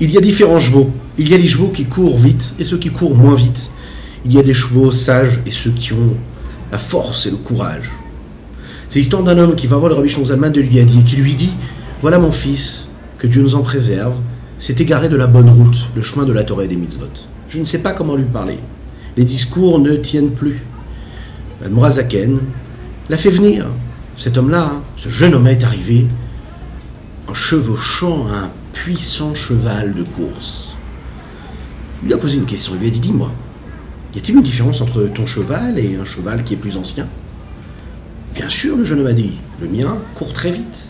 Il y a différents chevaux. Il y a les chevaux qui courent vite et ceux qui courent moins vite. Il y a des chevaux sages et ceux qui ont la force et le courage. C'est l'histoire d'un homme qui va voir le rabbi Zalman de Liadi et qui lui dit Voilà mon fils, que Dieu nous en préserve, s'est égaré de la bonne route, le chemin de la Torah et des mitzvot. Je ne sais pas comment lui parler. Les discours ne tiennent plus. Mourazaken l'a fait venir. Cet homme-là, hein, ce jeune homme est arrivé en chevauchant un puissant cheval de course. Il lui a posé une question. Il lui a dit Dis-moi, y a-t-il une différence entre ton cheval et un cheval qui est plus ancien? Bien sûr, le jeune homme a dit Le mien court très vite.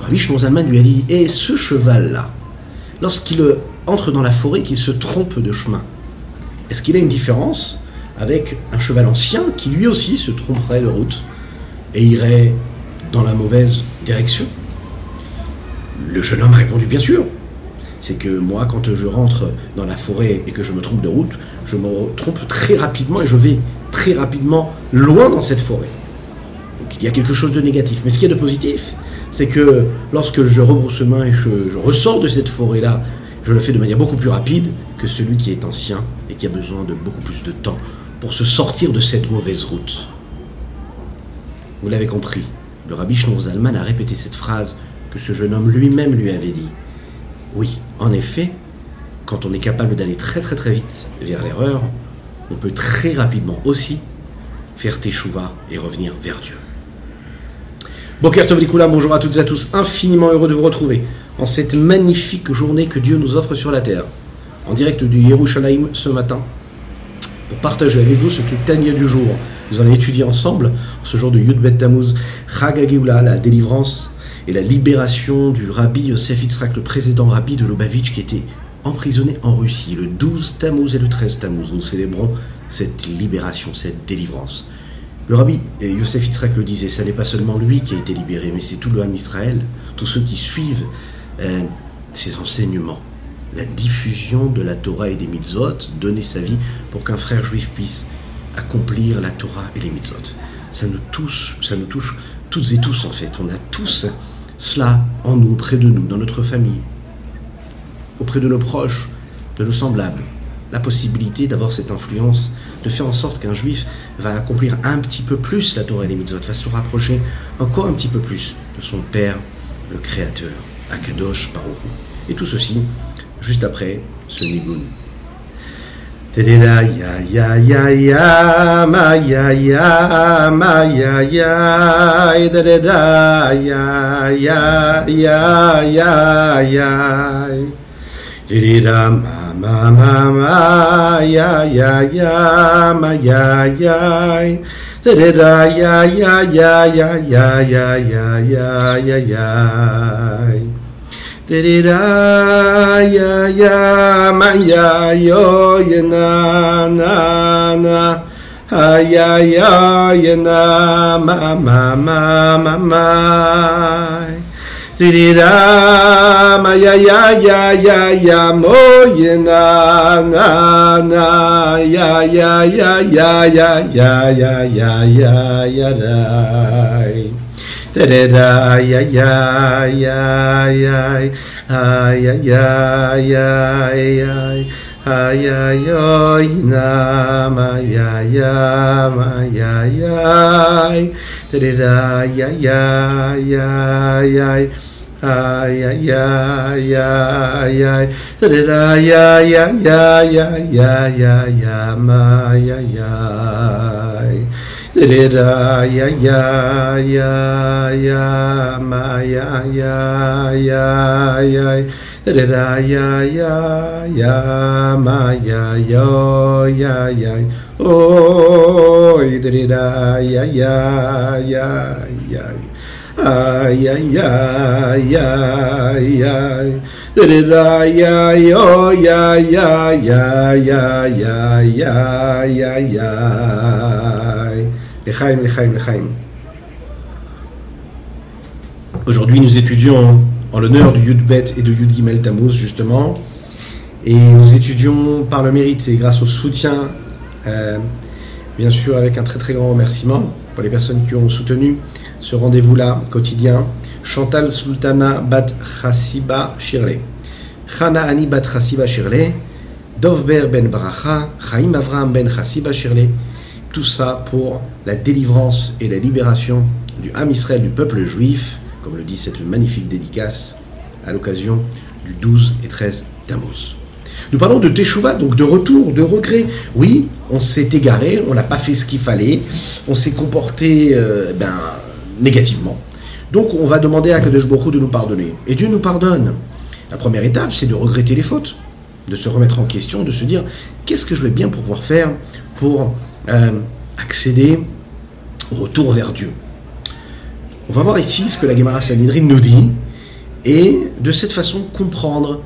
Rabbi Zalman lui a dit Et ce cheval-là, lorsqu'il entre dans la forêt, qu'il se trompe de chemin, est-ce qu'il a une différence avec un cheval ancien qui lui aussi se tromperait de route et irait dans la mauvaise direction? Le jeune homme a répondu bien sûr. C'est que moi, quand je rentre dans la forêt et que je me trompe de route, je me trompe très rapidement et je vais très rapidement loin dans cette forêt. Donc il y a quelque chose de négatif. Mais ce qui est de positif, c'est que lorsque je rebrousse main et je, je ressors de cette forêt-là, je le fais de manière beaucoup plus rapide que celui qui est ancien et qui a besoin de beaucoup plus de temps pour se sortir de cette mauvaise route. Vous l'avez compris, le rabbi Shneur Zalman a répété cette phrase que ce jeune homme lui-même lui avait dit. Oui, en effet, quand on est capable d'aller très très très vite vers l'erreur, on peut très rapidement aussi faire teshuva et revenir vers Dieu. Boker Tov bonjour à toutes et à tous, infiniment heureux de vous retrouver en cette magnifique journée que Dieu nous offre sur la terre, en direct du Yerushalayim ce matin, pour partager avec vous ce Tania du jour. Nous allons étudier ensemble, ce jour de Yud Bet la délivrance et la libération du rabbi Yosef Yitzhak, le président rabbi de Lubavitch, qui était emprisonné en Russie le 12 Tammuz et le 13 Tammuz. Nous célébrons cette libération, cette délivrance. Le rabbi Yosef Yitzhak le disait, ce n'est pas seulement lui qui a été libéré, mais c'est tout le Ham Israël, tous ceux qui suivent euh, ses enseignements la diffusion de la Torah et des mitzvot, donner sa vie pour qu'un frère juif puisse accomplir la Torah et les mitzvot. Ça nous touche, ça nous touche toutes et tous en fait. On a tous cela en nous, auprès de nous, dans notre famille, auprès de nos proches, de nos semblables. La possibilité d'avoir cette influence, de faire en sorte qu'un juif va accomplir un petit peu plus la Torah et les mitzvot, va se rapprocher encore un petit peu plus de son Père, le Créateur, Akadosh Baruch Et tout ceci juste après ce nigun. Ya ya ya ya ma ya ya ma ya ya da ya ya ya ya ya da ma ma ma ma ya ya ya ma ya ya da ya ya ya ya ya ya ya ya ya ya Tirira ya ya ma ya yo ya na na na ya ya ya na ma ma ma ma ma Tirira ma ya ya ya ya ya mo ya na na na ya ya ya ya ya ya ya ya ya ya ya Ay, ay, ay, ay, ay, ay, ay, ay, ay, Ayayay namayayayay Tadidayayayay Ayayayayay Tadidayayayayayayayayayayay da da ya ya ya ya ya ya ya ma ya ya Ra ya ya ya ya ma ya ya ya ya Ra ya ya ya ma ya yo ya ya Oi Ra ya ya ya ya Ay ay ay ay ay Ra ya yo ya ya ya ya ya ya ya ya Aujourd'hui, nous étudions en l'honneur du Yudbet et de Yud Gimel Tammuz, justement. Et nous étudions par le mérite et grâce au soutien, euh, bien sûr, avec un très très grand remerciement pour les personnes qui ont soutenu ce rendez-vous-là quotidien. Chantal Sultana Bat Chassiba Shirley. Chana Ani bat Chassiba Shirle, Dovber ben Bracha, Chaim Avram ben Chassiba Shirle. Tout ça pour la délivrance et la libération du Ham Israël, du peuple juif, comme le dit cette magnifique dédicace à l'occasion du 12 et 13 d'Amos. Nous parlons de Teshuvah, donc de retour, de regret. Oui, on s'est égaré, on n'a pas fait ce qu'il fallait, on s'est comporté euh, ben, négativement. Donc on va demander à Kadosh Hu de nous pardonner. Et Dieu nous pardonne. La première étape, c'est de regretter les fautes, de se remettre en question, de se dire qu'est-ce que je vais bien pouvoir faire pour euh, accéder au retour vers Dieu. On va voir ici ce que la Gemara Sanhedrin nous dit et de cette façon comprendre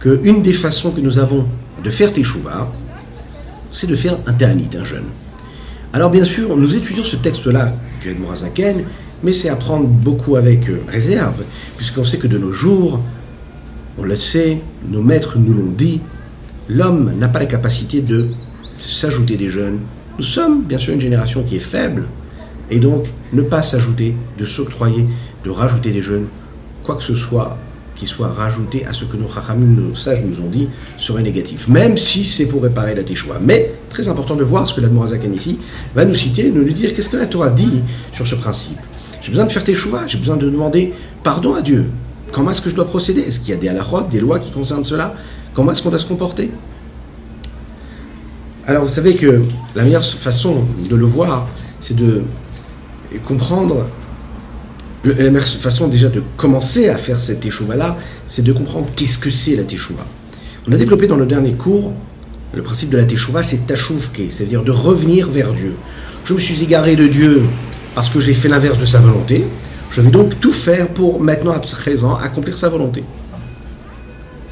qu'une des façons que nous avons de faire Teshuvah, c'est de faire un Ta'anit, un jeûne. Alors bien sûr, nous étudions ce texte-là du Edmorazaken, mais c'est à prendre beaucoup avec euh, réserve, puisqu'on sait que de nos jours, on le sait, nos maîtres nous l'ont dit, l'homme n'a pas la capacité de s'ajouter des jeunes. Nous sommes bien sûr une génération qui est faible, et donc ne pas s'ajouter, de s'octroyer, de rajouter des jeunes, quoi que ce soit qui soit rajouté à ce que nos chachamim, nos sages nous ont dit, serait négatif, même si c'est pour réparer la Teshua. Mais, très important de voir ce que l'Admorazakan ici va nous citer, nous dire qu'est-ce que la Torah dit sur ce principe. J'ai besoin de faire Teshuvah, j'ai besoin de demander pardon à Dieu. Comment est-ce que je dois procéder? Est-ce qu'il y a des halachot, des lois qui concernent cela? Comment est-ce qu'on doit se comporter? Alors, vous savez que la meilleure façon de le voir, c'est de comprendre la meilleure façon déjà de commencer à faire cette échouva-là, c'est de comprendre qu'est-ce que c'est la teshuva. On a développé dans le dernier cours le principe de la teshuva, c'est tachuvke, c'est-à-dire de revenir vers Dieu. Je me suis égaré de Dieu parce que j'ai fait l'inverse de sa volonté. Je vais donc tout faire pour maintenant, à présent, accomplir sa volonté.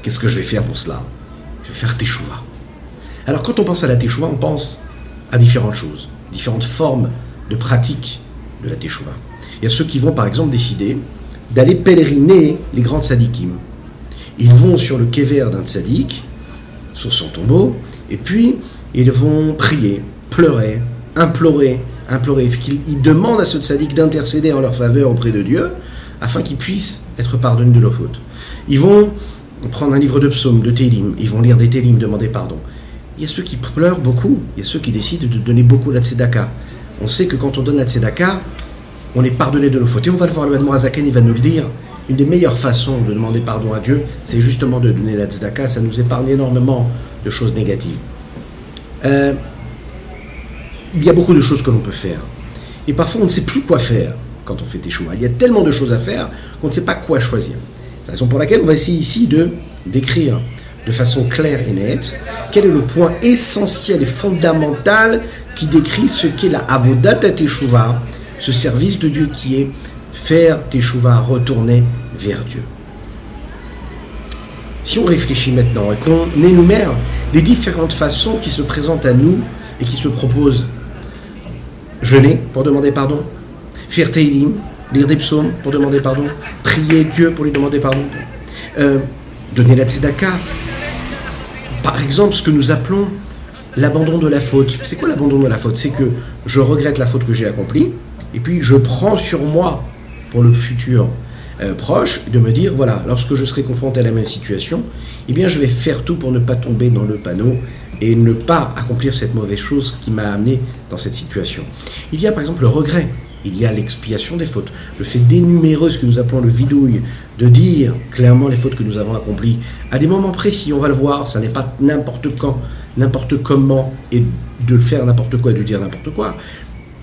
Qu'est-ce que je vais faire pour cela? Je vais faire teshuva. Alors quand on pense à la teshuva, on pense à différentes choses, différentes formes de pratique de la teshuva. Il y a ceux qui vont par exemple décider d'aller pèleriner les grands tzadikim. Ils vont sur le kever d'un tzadik, sur son tombeau, et puis ils vont prier, pleurer, implorer, implorer. Ils demandent à ce tzadik d'intercéder en leur faveur auprès de Dieu, afin qu'ils puissent être pardonnés de leurs fautes. Ils vont prendre un livre de psaumes, de télim, ils vont lire des télim, demander pardon. Il y a ceux qui pleurent beaucoup, il y a ceux qui décident de donner beaucoup la tzedaka. On sait que quand on donne la tzedaka, on est pardonné de nos fautes. Et on va le voir, le Azaken, il va nous le dire. Une des meilleures façons de demander pardon à Dieu, c'est justement de donner la tzedaka. Ça nous épargne énormément de choses négatives. Euh, il y a beaucoup de choses que l'on peut faire. Et parfois, on ne sait plus quoi faire quand on fait choix. Il y a tellement de choses à faire qu'on ne sait pas quoi choisir. C'est la raison pour laquelle on va essayer ici de décrire de façon claire et nette quel est le point essentiel et fondamental qui décrit ce qu'est la avodat teshuvah ce service de Dieu qui est faire teshuva, retourner vers Dieu. Si on réfléchit maintenant et qu'on énumère les différentes façons qui se présentent à nous et qui se proposent, jeûner pour demander pardon, faire teilim, lire des psaumes pour demander pardon, prier Dieu pour lui demander pardon, euh, donner la tzedaka, par exemple ce que nous appelons l'abandon de la faute. C'est quoi l'abandon de la faute? C'est que je regrette la faute que j'ai accomplie, et puis je prends sur moi pour le futur euh, proche de me dire voilà, lorsque je serai confronté à la même situation, eh bien je vais faire tout pour ne pas tomber dans le panneau et ne pas accomplir cette mauvaise chose qui m'a amené dans cette situation. Il y a par exemple le regret, il y a l'expiation des fautes, le fait d'énumérer ce que nous appelons le vidouille, de dire clairement les fautes que nous avons accomplies à des moments précis, on va le voir, ça n'est pas n'importe quand, n'importe comment, et de faire n'importe quoi et de dire n'importe quoi.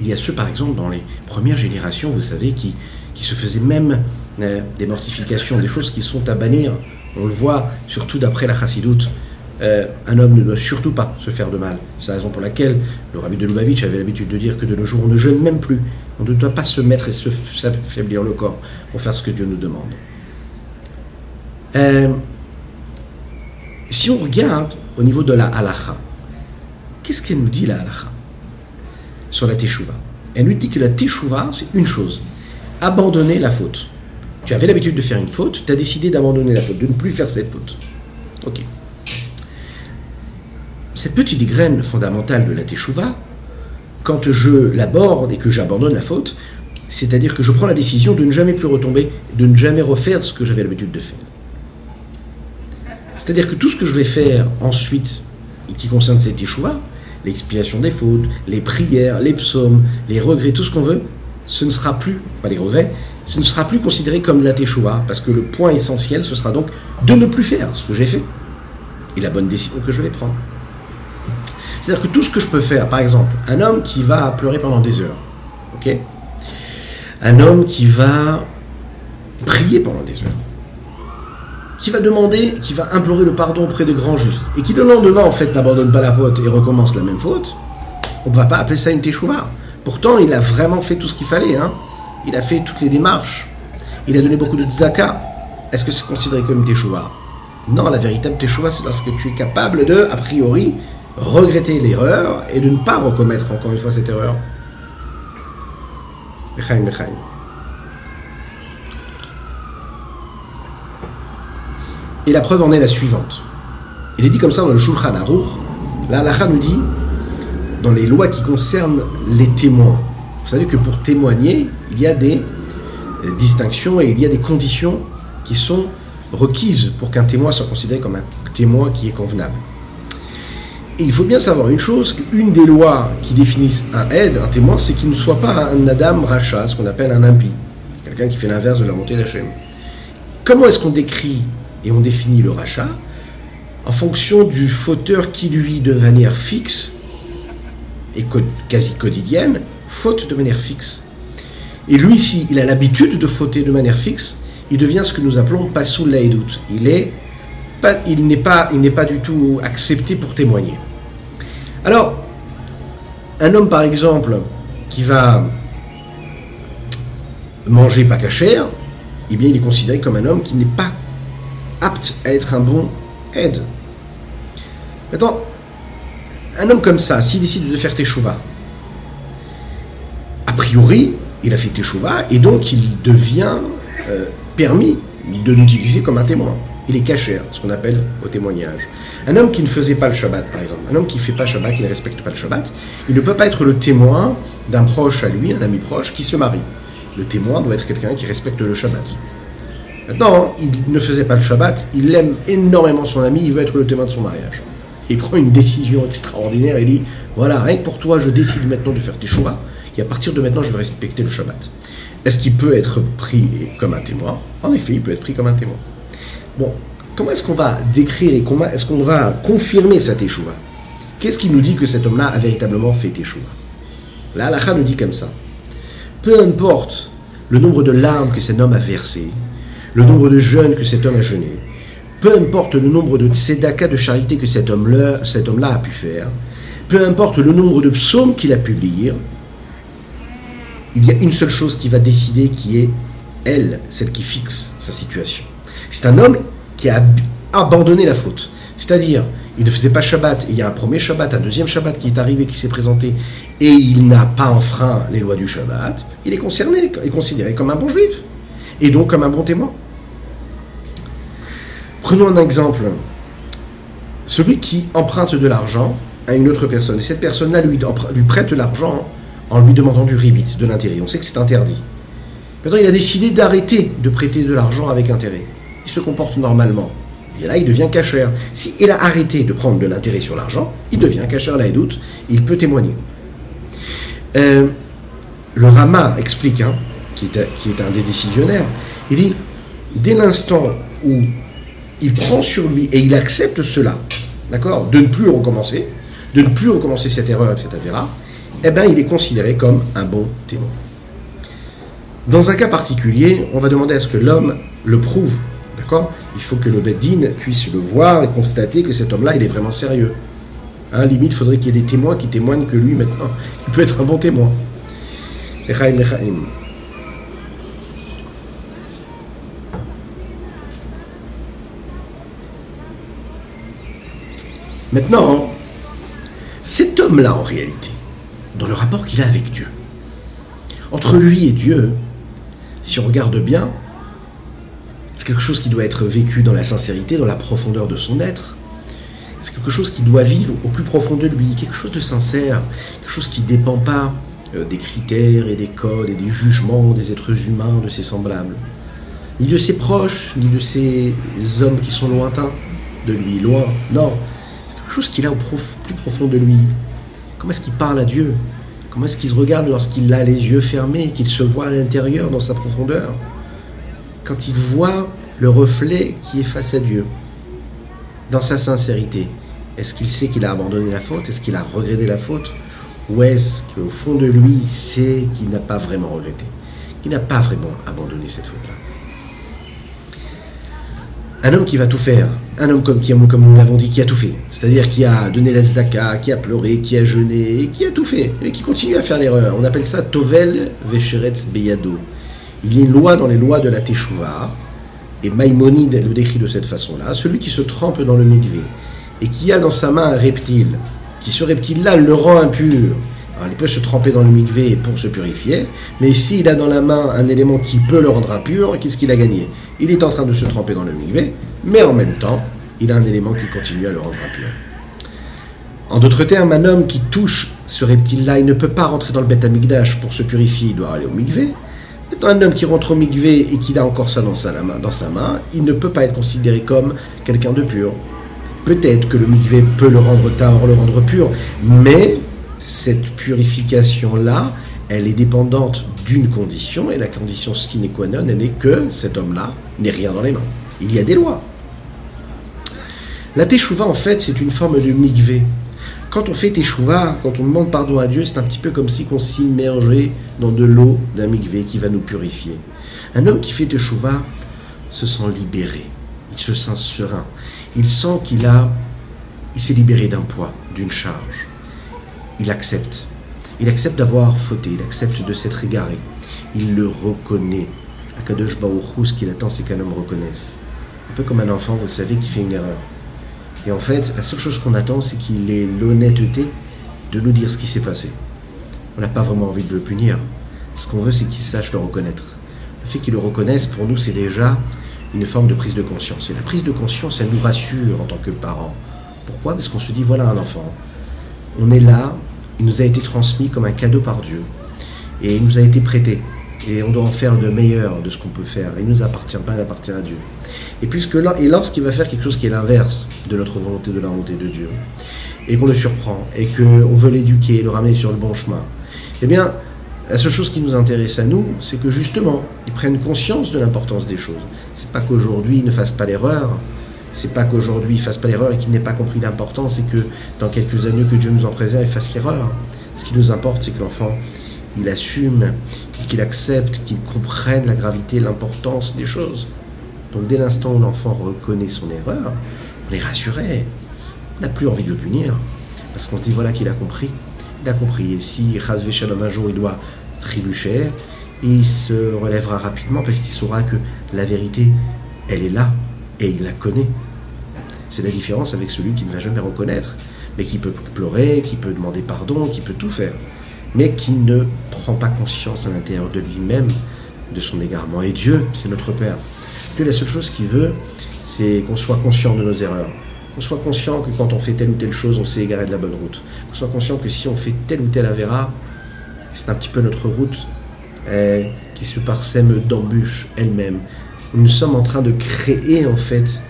Il y a ceux, par exemple, dans les premières générations, vous savez, qui, se faisaient même euh, des mortifications, des choses qui sont à bannir. On le voit surtout d'après la chassidoute. Euh, un homme ne doit surtout pas se faire de mal. C'est la raison pour laquelle le rabbi de Lubavitch avait l'habitude de dire que de nos jours, on ne jeûne même plus. On ne doit pas se mettre et se s'affaiblir le corps pour faire ce que Dieu nous demande. Euh, si on regarde au niveau de la halacha, qu'est-ce qu'elle nous dit la halacha sur la teshuva? Elle nous dit que la teshuva, c'est une chose abandonner la faute. Tu avais l'habitude de faire une faute, tu as décidé d'abandonner la faute, de ne plus faire cette faute. Ok. Cette petite graine fondamentale de la teshuva, quand je l'aborde et que j'abandonne la faute, c'est-à-dire que je prends la décision de ne jamais plus retomber, de ne jamais refaire ce que j'avais l'habitude de faire. C'est-à-dire que tout ce que je vais faire ensuite, et qui concerne cette échoua, l'expiation des fautes, les prières, les psaumes, les regrets, tout ce qu'on veut, ce ne sera plus, pas les regrets, ce ne sera plus considéré comme la teshuva, parce que le point essentiel, ce sera donc de ne plus faire ce que j'ai fait, et la bonne décision que je vais prendre. C'est-à-dire que tout ce que je peux faire, par exemple, un homme qui va pleurer pendant des heures, ok? Un homme qui va prier pendant des heures, qui va demander, qui va implorer le pardon auprès des grands justes, et qui le lendemain, en fait, n'abandonne pas la faute et recommence la même faute, on ne va pas appeler ça une teshuva. Pourtant, il a vraiment fait tout ce qu'il fallait, hein il a fait toutes les démarches, il a donné beaucoup de tzaka. Est-ce que c'est considéré comme teshuva Non, la véritable teshuva, c'est lorsque tu es capable de, a priori, regretter l'erreur et de ne pas recommettre encore une fois cette erreur. Et la preuve en est la suivante. Il est dit comme ça dans le Shulchan Aruch. La halakha nous dit, dans les lois qui concernent les témoins, vous savez que pour témoigner, il y a des euh, distinctions et il y a des conditions qui sont requises pour qu'un témoin soit considéré comme un témoin qui est convenable. Et il faut bien savoir une chose, qu'une des lois qui définissent un aide, un témoin, c'est qu'il ne soit pas un Adam Racha, ce qu'on appelle un impie, quelqu'un qui fait l'inverse de la montée d'Hachem. Comment est-ce qu'on décrit et on définit le rachat En fonction du fauteur qui, lui, de manière fixe et quasi quotidienne, faute de manière fixe. Et lui, si il a l'habitude de fauter de manière fixe, il devient ce que nous appelons pasoul laïdout. Il est pas, il n'est pas, il n'est pas du tout accepté pour témoigner. Alors, un homme par exemple qui va manger pas cachère, eh bien il est considéré comme un homme qui n'est pas apte à être un bon aide. Maintenant, un homme comme ça, s'il décide de faire teshuva, a priori, il a fait teshuva et donc il devient euh, permis de l'utiliser comme un témoin. Il est caché, ce qu'on appelle au témoignage. Un homme qui ne faisait pas le Shabbat, par exemple, un homme qui ne fait pas Shabbat, qui ne respecte pas le Shabbat, il ne peut pas être le témoin d'un proche à lui, un ami proche, qui se marie. Le témoin doit être quelqu'un qui respecte le Shabbat. Maintenant, il ne faisait pas le Shabbat, il aime énormément son ami, il veut être le témoin de son mariage. Il prend une décision extraordinaire et dit, voilà, rien que pour toi, je décide maintenant de faire tes choix, et à partir de maintenant, je vais respecter le Shabbat. Est-ce qu'il peut être pris comme un témoin? En effet, il peut être pris comme un témoin. Bon, comment est-ce qu'on va décrire et comment est-ce qu'on va confirmer cet échouva? Qu'est-ce qui nous dit que cet homme-là a véritablement fait échouva? La halakha nous dit comme ça. Peu importe le nombre de larmes que cet homme a versées, le nombre de jeûnes que cet homme a jeûné, peu importe le nombre de tzedaka de charité que cet homme-là homme a pu faire, peu importe le nombre de psaumes qu'il a pu il y a une seule chose qui va décider qui est elle, celle qui fixe sa situation. C'est un homme qui a abandonné la faute. C'est-à-dire, il ne faisait pas Shabbat, il y a un premier Shabbat, un deuxième Shabbat qui est arrivé, qui s'est présenté, et il n'a pas enfreint les lois du Shabbat, il est concerné, considéré comme un bon juif, et donc comme un bon témoin. Prenons un exemple. Celui qui emprunte de l'argent à une autre personne, et cette personne-là lui, lui prête l'argent en lui demandant du ribit, de l'intérêt. On sait que c'est interdit. Maintenant, il a décidé d'arrêter de prêter de l'argent avec intérêt. Il se comporte normalement. Et là, il devient cachère. Si il a arrêté de prendre de l'intérêt sur l'argent, il devient cachère là et doute. Il peut témoigner. Euh, le Rama explique, hein, qui, est, qui est un des décisionnaires, il dit dès l'instant où il prend sur lui et il accepte cela, d'accord, de ne plus recommencer, de ne plus recommencer cette erreur, etc., eh bien, il est considéré comme un bon témoin. Dans un cas particulier, on va demander à ce que l'homme le prouve. Il faut que le Beddin puisse le voir et constater que cet homme-là, il est vraiment sérieux. Hein, limite, il faudrait qu'il y ait des témoins qui témoignent que lui, maintenant, il peut être un bon témoin. Maintenant, cet homme-là, en réalité, dans le rapport qu'il a avec Dieu. Entre lui et Dieu, si on regarde bien, c'est quelque chose qui doit être vécu dans la sincérité, dans la profondeur de son être. C'est quelque chose qui doit vivre au plus profond de lui, quelque chose de sincère, quelque chose qui ne dépend pas euh, des critères et des codes et des jugements des êtres humains, de ses semblables, ni de ses proches, ni de ses hommes qui sont lointains. de lui, loin. Non, c'est quelque chose qu'il a au plus profond de lui. Comment est-ce qu'il parle à Dieu? Comment est-ce qu'il se regarde lorsqu'il a les yeux fermés, qu'il se voit à l'intérieur, dans sa profondeur? Quand il voit le reflet qui est face à Dieu, dans sa sincérité. Est-ce qu'il sait qu'il a abandonné la faute? Est-ce qu'il a regretté la faute? Ou est-ce qu'au fond de lui, il sait qu'il n'a pas vraiment regretté Qu'il n'a pas vraiment abandonné cette faute-là? Un homme qui va tout faire, un homme comme, nous l'avons dit, qui a tout fait, c'est-à-dire qui a donné la zdaka, qui a pleuré, qui a jeûné, qui a tout fait, et qui continue à faire l'erreur. On appelle ça Tovel Vesheretz Beyado. Il y a une loi dans les lois de la Teshuvah, et Maïmonide le décrit de cette façon-là, celui qui se trempe dans le mikvé, et qui a dans sa main un reptile, qui ce reptile-là le rend impur, alors, il peut se tremper dans le mikvé pour se purifier, mais s'il a dans la main un élément qui peut le rendre impur, qu'est-ce qu'il a gagné? Il est en train de se tremper dans le mikvé, mais en même temps, il a un élément qui continue à le rendre impur. En d'autres termes, un homme qui touche ce reptile-là, il ne peut pas rentrer dans le Beth Amikdash pour se purifier, il doit aller au mikvé. Un homme qui rentre au mikvé et qui a encore ça dans sa, main, dans sa main, il ne peut pas être considéré comme quelqu'un de pur. Peut-être que le mikvé peut le rendre tard, le rendre pur, mais cette purification-là, elle est dépendante d'une condition, et la condition sine qua non, elle est que cet homme-là n'ait rien dans les mains. Il y a des lois. La teshuva, en fait, c'est une forme de mikvé. Quand on fait teshuva, quand on demande pardon à Dieu, c'est un petit peu comme si on s'immergeait dans de l'eau d'un mikvé qui va nous purifier. Un homme qui fait teshuva se sent libéré, il se sent serein, il sent qu'il a, il s'est libéré d'un poids, d'une charge il accepte. Il accepte d'avoir fauté, il accepte de s'être égaré. Il le reconnaît. Akadosh Baruch ce qu'il attend, c'est qu'un homme reconnaisse. Un peu comme un enfant, vous savez, qui fait une erreur. Et en fait, la seule chose qu'on attend, c'est qu'il ait l'honnêteté de nous dire ce qui s'est passé. On n'a pas vraiment envie de le punir. Ce qu'on veut, c'est qu'il sache le reconnaître. Le fait qu'il le reconnaisse, pour nous, c'est déjà une forme de prise de conscience. Et la prise de conscience, elle nous rassure en tant que parents. Pourquoi? Parce qu'on se dit, voilà un enfant on est là, il nous a été transmis comme un cadeau par Dieu. Et il nous a été prêté. Et on doit en faire le meilleur de ce qu'on peut faire. Il ne nous appartient pas, il appartient à Dieu. Et, puisque là, lorsqu'il va faire quelque chose qui est l'inverse de notre volonté, de la volonté de Dieu, et qu'on le surprend, et qu'on veut l'éduquer, le ramener sur le bon chemin, eh bien, la seule chose qui nous intéresse à nous, c'est que justement, ils prennent conscience de l'importance des choses. C'est pas qu'aujourd'hui ils ne fassent pas l'erreur, c'est pas qu'aujourd'hui il fasse pas l'erreur et qu'il n'ait pas compris l'importance, c'est que dans quelques années que Dieu nous en préserve, il fasse l'erreur. Ce qui nous importe, c'est que l'enfant, il assume, qu'il accepte, qu'il comprenne la gravité, l'importance des choses. Donc dès l'instant où l'enfant reconnaît son erreur, on est rassuré. On n'a plus envie de le punir. Parce qu'on se dit voilà qu'il a compris. Il a compris. Et si Chazvé Shalom un jour il doit trébucher, il se relèvera rapidement parce qu'il saura que la vérité, elle est là et il la connaît. C'est la différence avec celui qui ne va jamais reconnaître, mais qui peut pleurer, qui peut demander pardon, qui peut tout faire, mais qui ne prend pas conscience à l'intérieur de lui-même de son égarement. Et Dieu, c'est notre Père. Dieu, la seule chose qu'il veut, c'est qu'on soit conscient de nos erreurs. Qu'on soit conscient que quand on fait telle ou telle chose, on s'est égaré de la bonne route. Qu'on soit conscient que si on fait telle ou telle avéra, c'est un petit peu notre route eh, qui se parsème d'embûches elle-même. Nous sommes en train de créer en fait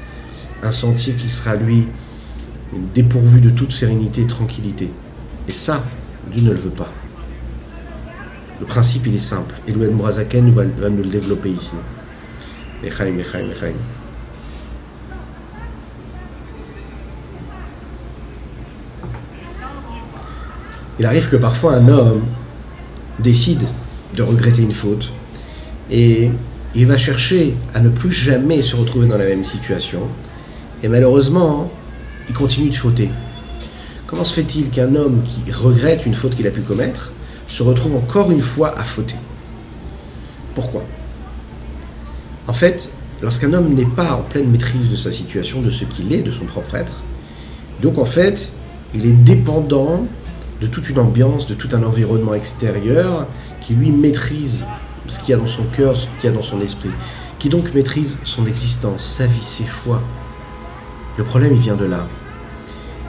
un sentier qui sera, lui, dépourvu de toute sérénité et tranquillité. Et ça, Dieu ne le veut pas. Le principe, il est simple. Et Loued Mourazaken va, nous le développer ici. Il arrive que parfois un homme décide de regretter une faute et il va chercher à ne plus jamais se retrouver dans la même situation et malheureusement, il continue de fauter. Comment se fait-il qu'un homme qui regrette une faute qu'il a pu commettre se retrouve encore une fois à fauter Pourquoi? En fait, lorsqu'un homme n'est pas en pleine maîtrise de sa situation, de ce qu'il est, de son propre être, donc en fait, il est dépendant de toute une ambiance, de tout un environnement extérieur qui lui maîtrise ce qu'il y a dans son cœur, ce qu'il y a dans son esprit, qui donc maîtrise son existence, sa vie, ses choix, le problème, il vient de là.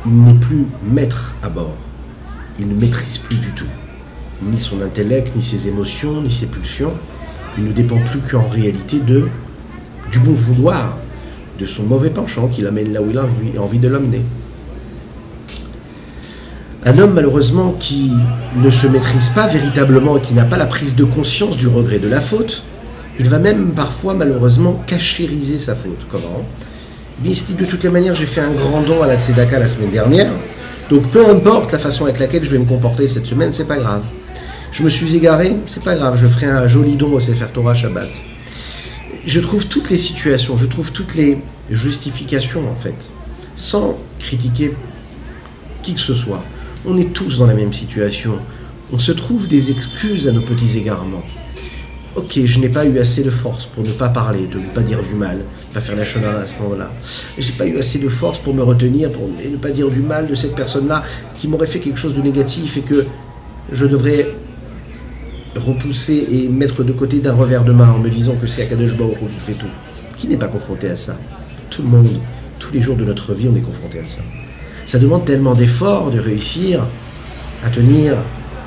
Il n'est plus maître à bord. Il ne maîtrise plus du tout. Ni son intellect, ni ses émotions, ni ses pulsions. Il ne dépend plus qu'en réalité de, du bon vouloir de son mauvais penchant qui l'amène là où il a envie de l'amener. Un homme malheureusement qui ne se maîtrise pas véritablement et qui n'a pas la prise de conscience du regret de la faute, il va même parfois malheureusement cachériser sa faute. Comment? Il se dit de toutes les manières j'ai fait un grand don à la Tzedaka la semaine dernière, donc peu importe la façon avec laquelle je vais me comporter cette semaine, c'est pas grave. Je me suis égaré, c'est pas grave, je ferai un joli don au Sefer Torah Shabbat. Je trouve toutes les situations, je trouve toutes les justifications en fait, sans critiquer qui que ce soit. On est tous dans la même situation. On se trouve des excuses à nos petits égarements. Ok, je n'ai pas eu assez de force pour ne pas parler, de ne pas dire du mal, ne pas faire la chenard à ce moment-là. J'ai pas eu assez de force pour me retenir, pour ne pas dire du mal de cette personne-là qui m'aurait fait quelque chose de négatif et que je devrais repousser et mettre de côté d'un revers de main en me disant que c'est Akadosh qui fait tout. Qui n'est pas confronté à ça Tout le monde, tous les jours de notre vie, on est confronté à ça. Ça demande tellement d'efforts de réussir à tenir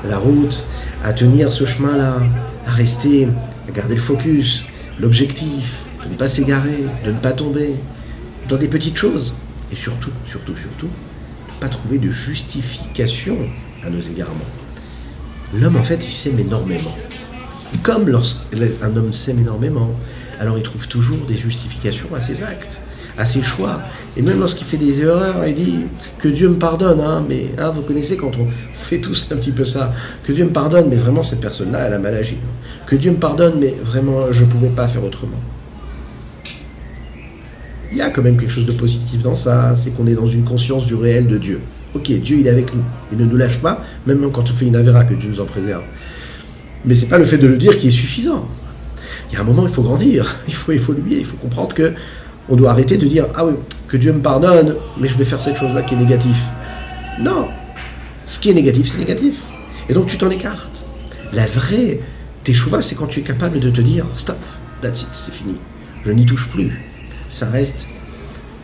la route, à tenir ce chemin-là, à rester, à garder le focus, l'objectif, de ne pas s'égarer, de ne pas tomber dans des petites choses. Et surtout, surtout, surtout, ne pas trouver de justification à nos égarements. L'homme, en fait, il s'aime énormément. Comme lorsqu'un homme s'aime énormément, alors il trouve toujours des justifications à ses actes à ses choix. Et même lorsqu'il fait des erreurs, il dit que Dieu me pardonne. Hein, mais hein, vous connaissez quand on fait tous un petit peu ça, que Dieu me pardonne, mais vraiment cette personne-là, elle a mal agi. Que Dieu me pardonne, mais vraiment je ne pouvais pas faire autrement. Il y a quand même quelque chose de positif dans ça, c'est qu'on est dans une conscience du réel de Dieu. Ok, Dieu il est avec nous, il ne nous lâche pas, même quand on fait une avéra, que Dieu nous en préserve. Mais c'est pas le fait de le dire qui est suffisant. Il y a un moment, il faut grandir, il faut évoluer, il faut comprendre que on doit arrêter de dire Ah oui, que Dieu me pardonne, mais je vais faire cette chose-là qui est négative. Non Ce qui est négatif, c'est négatif. Et donc tu t'en écartes. La vraie teshuva, c'est quand tu es capable de te dire Stop, that's it, c'est fini. Je n'y touche plus. Ça reste.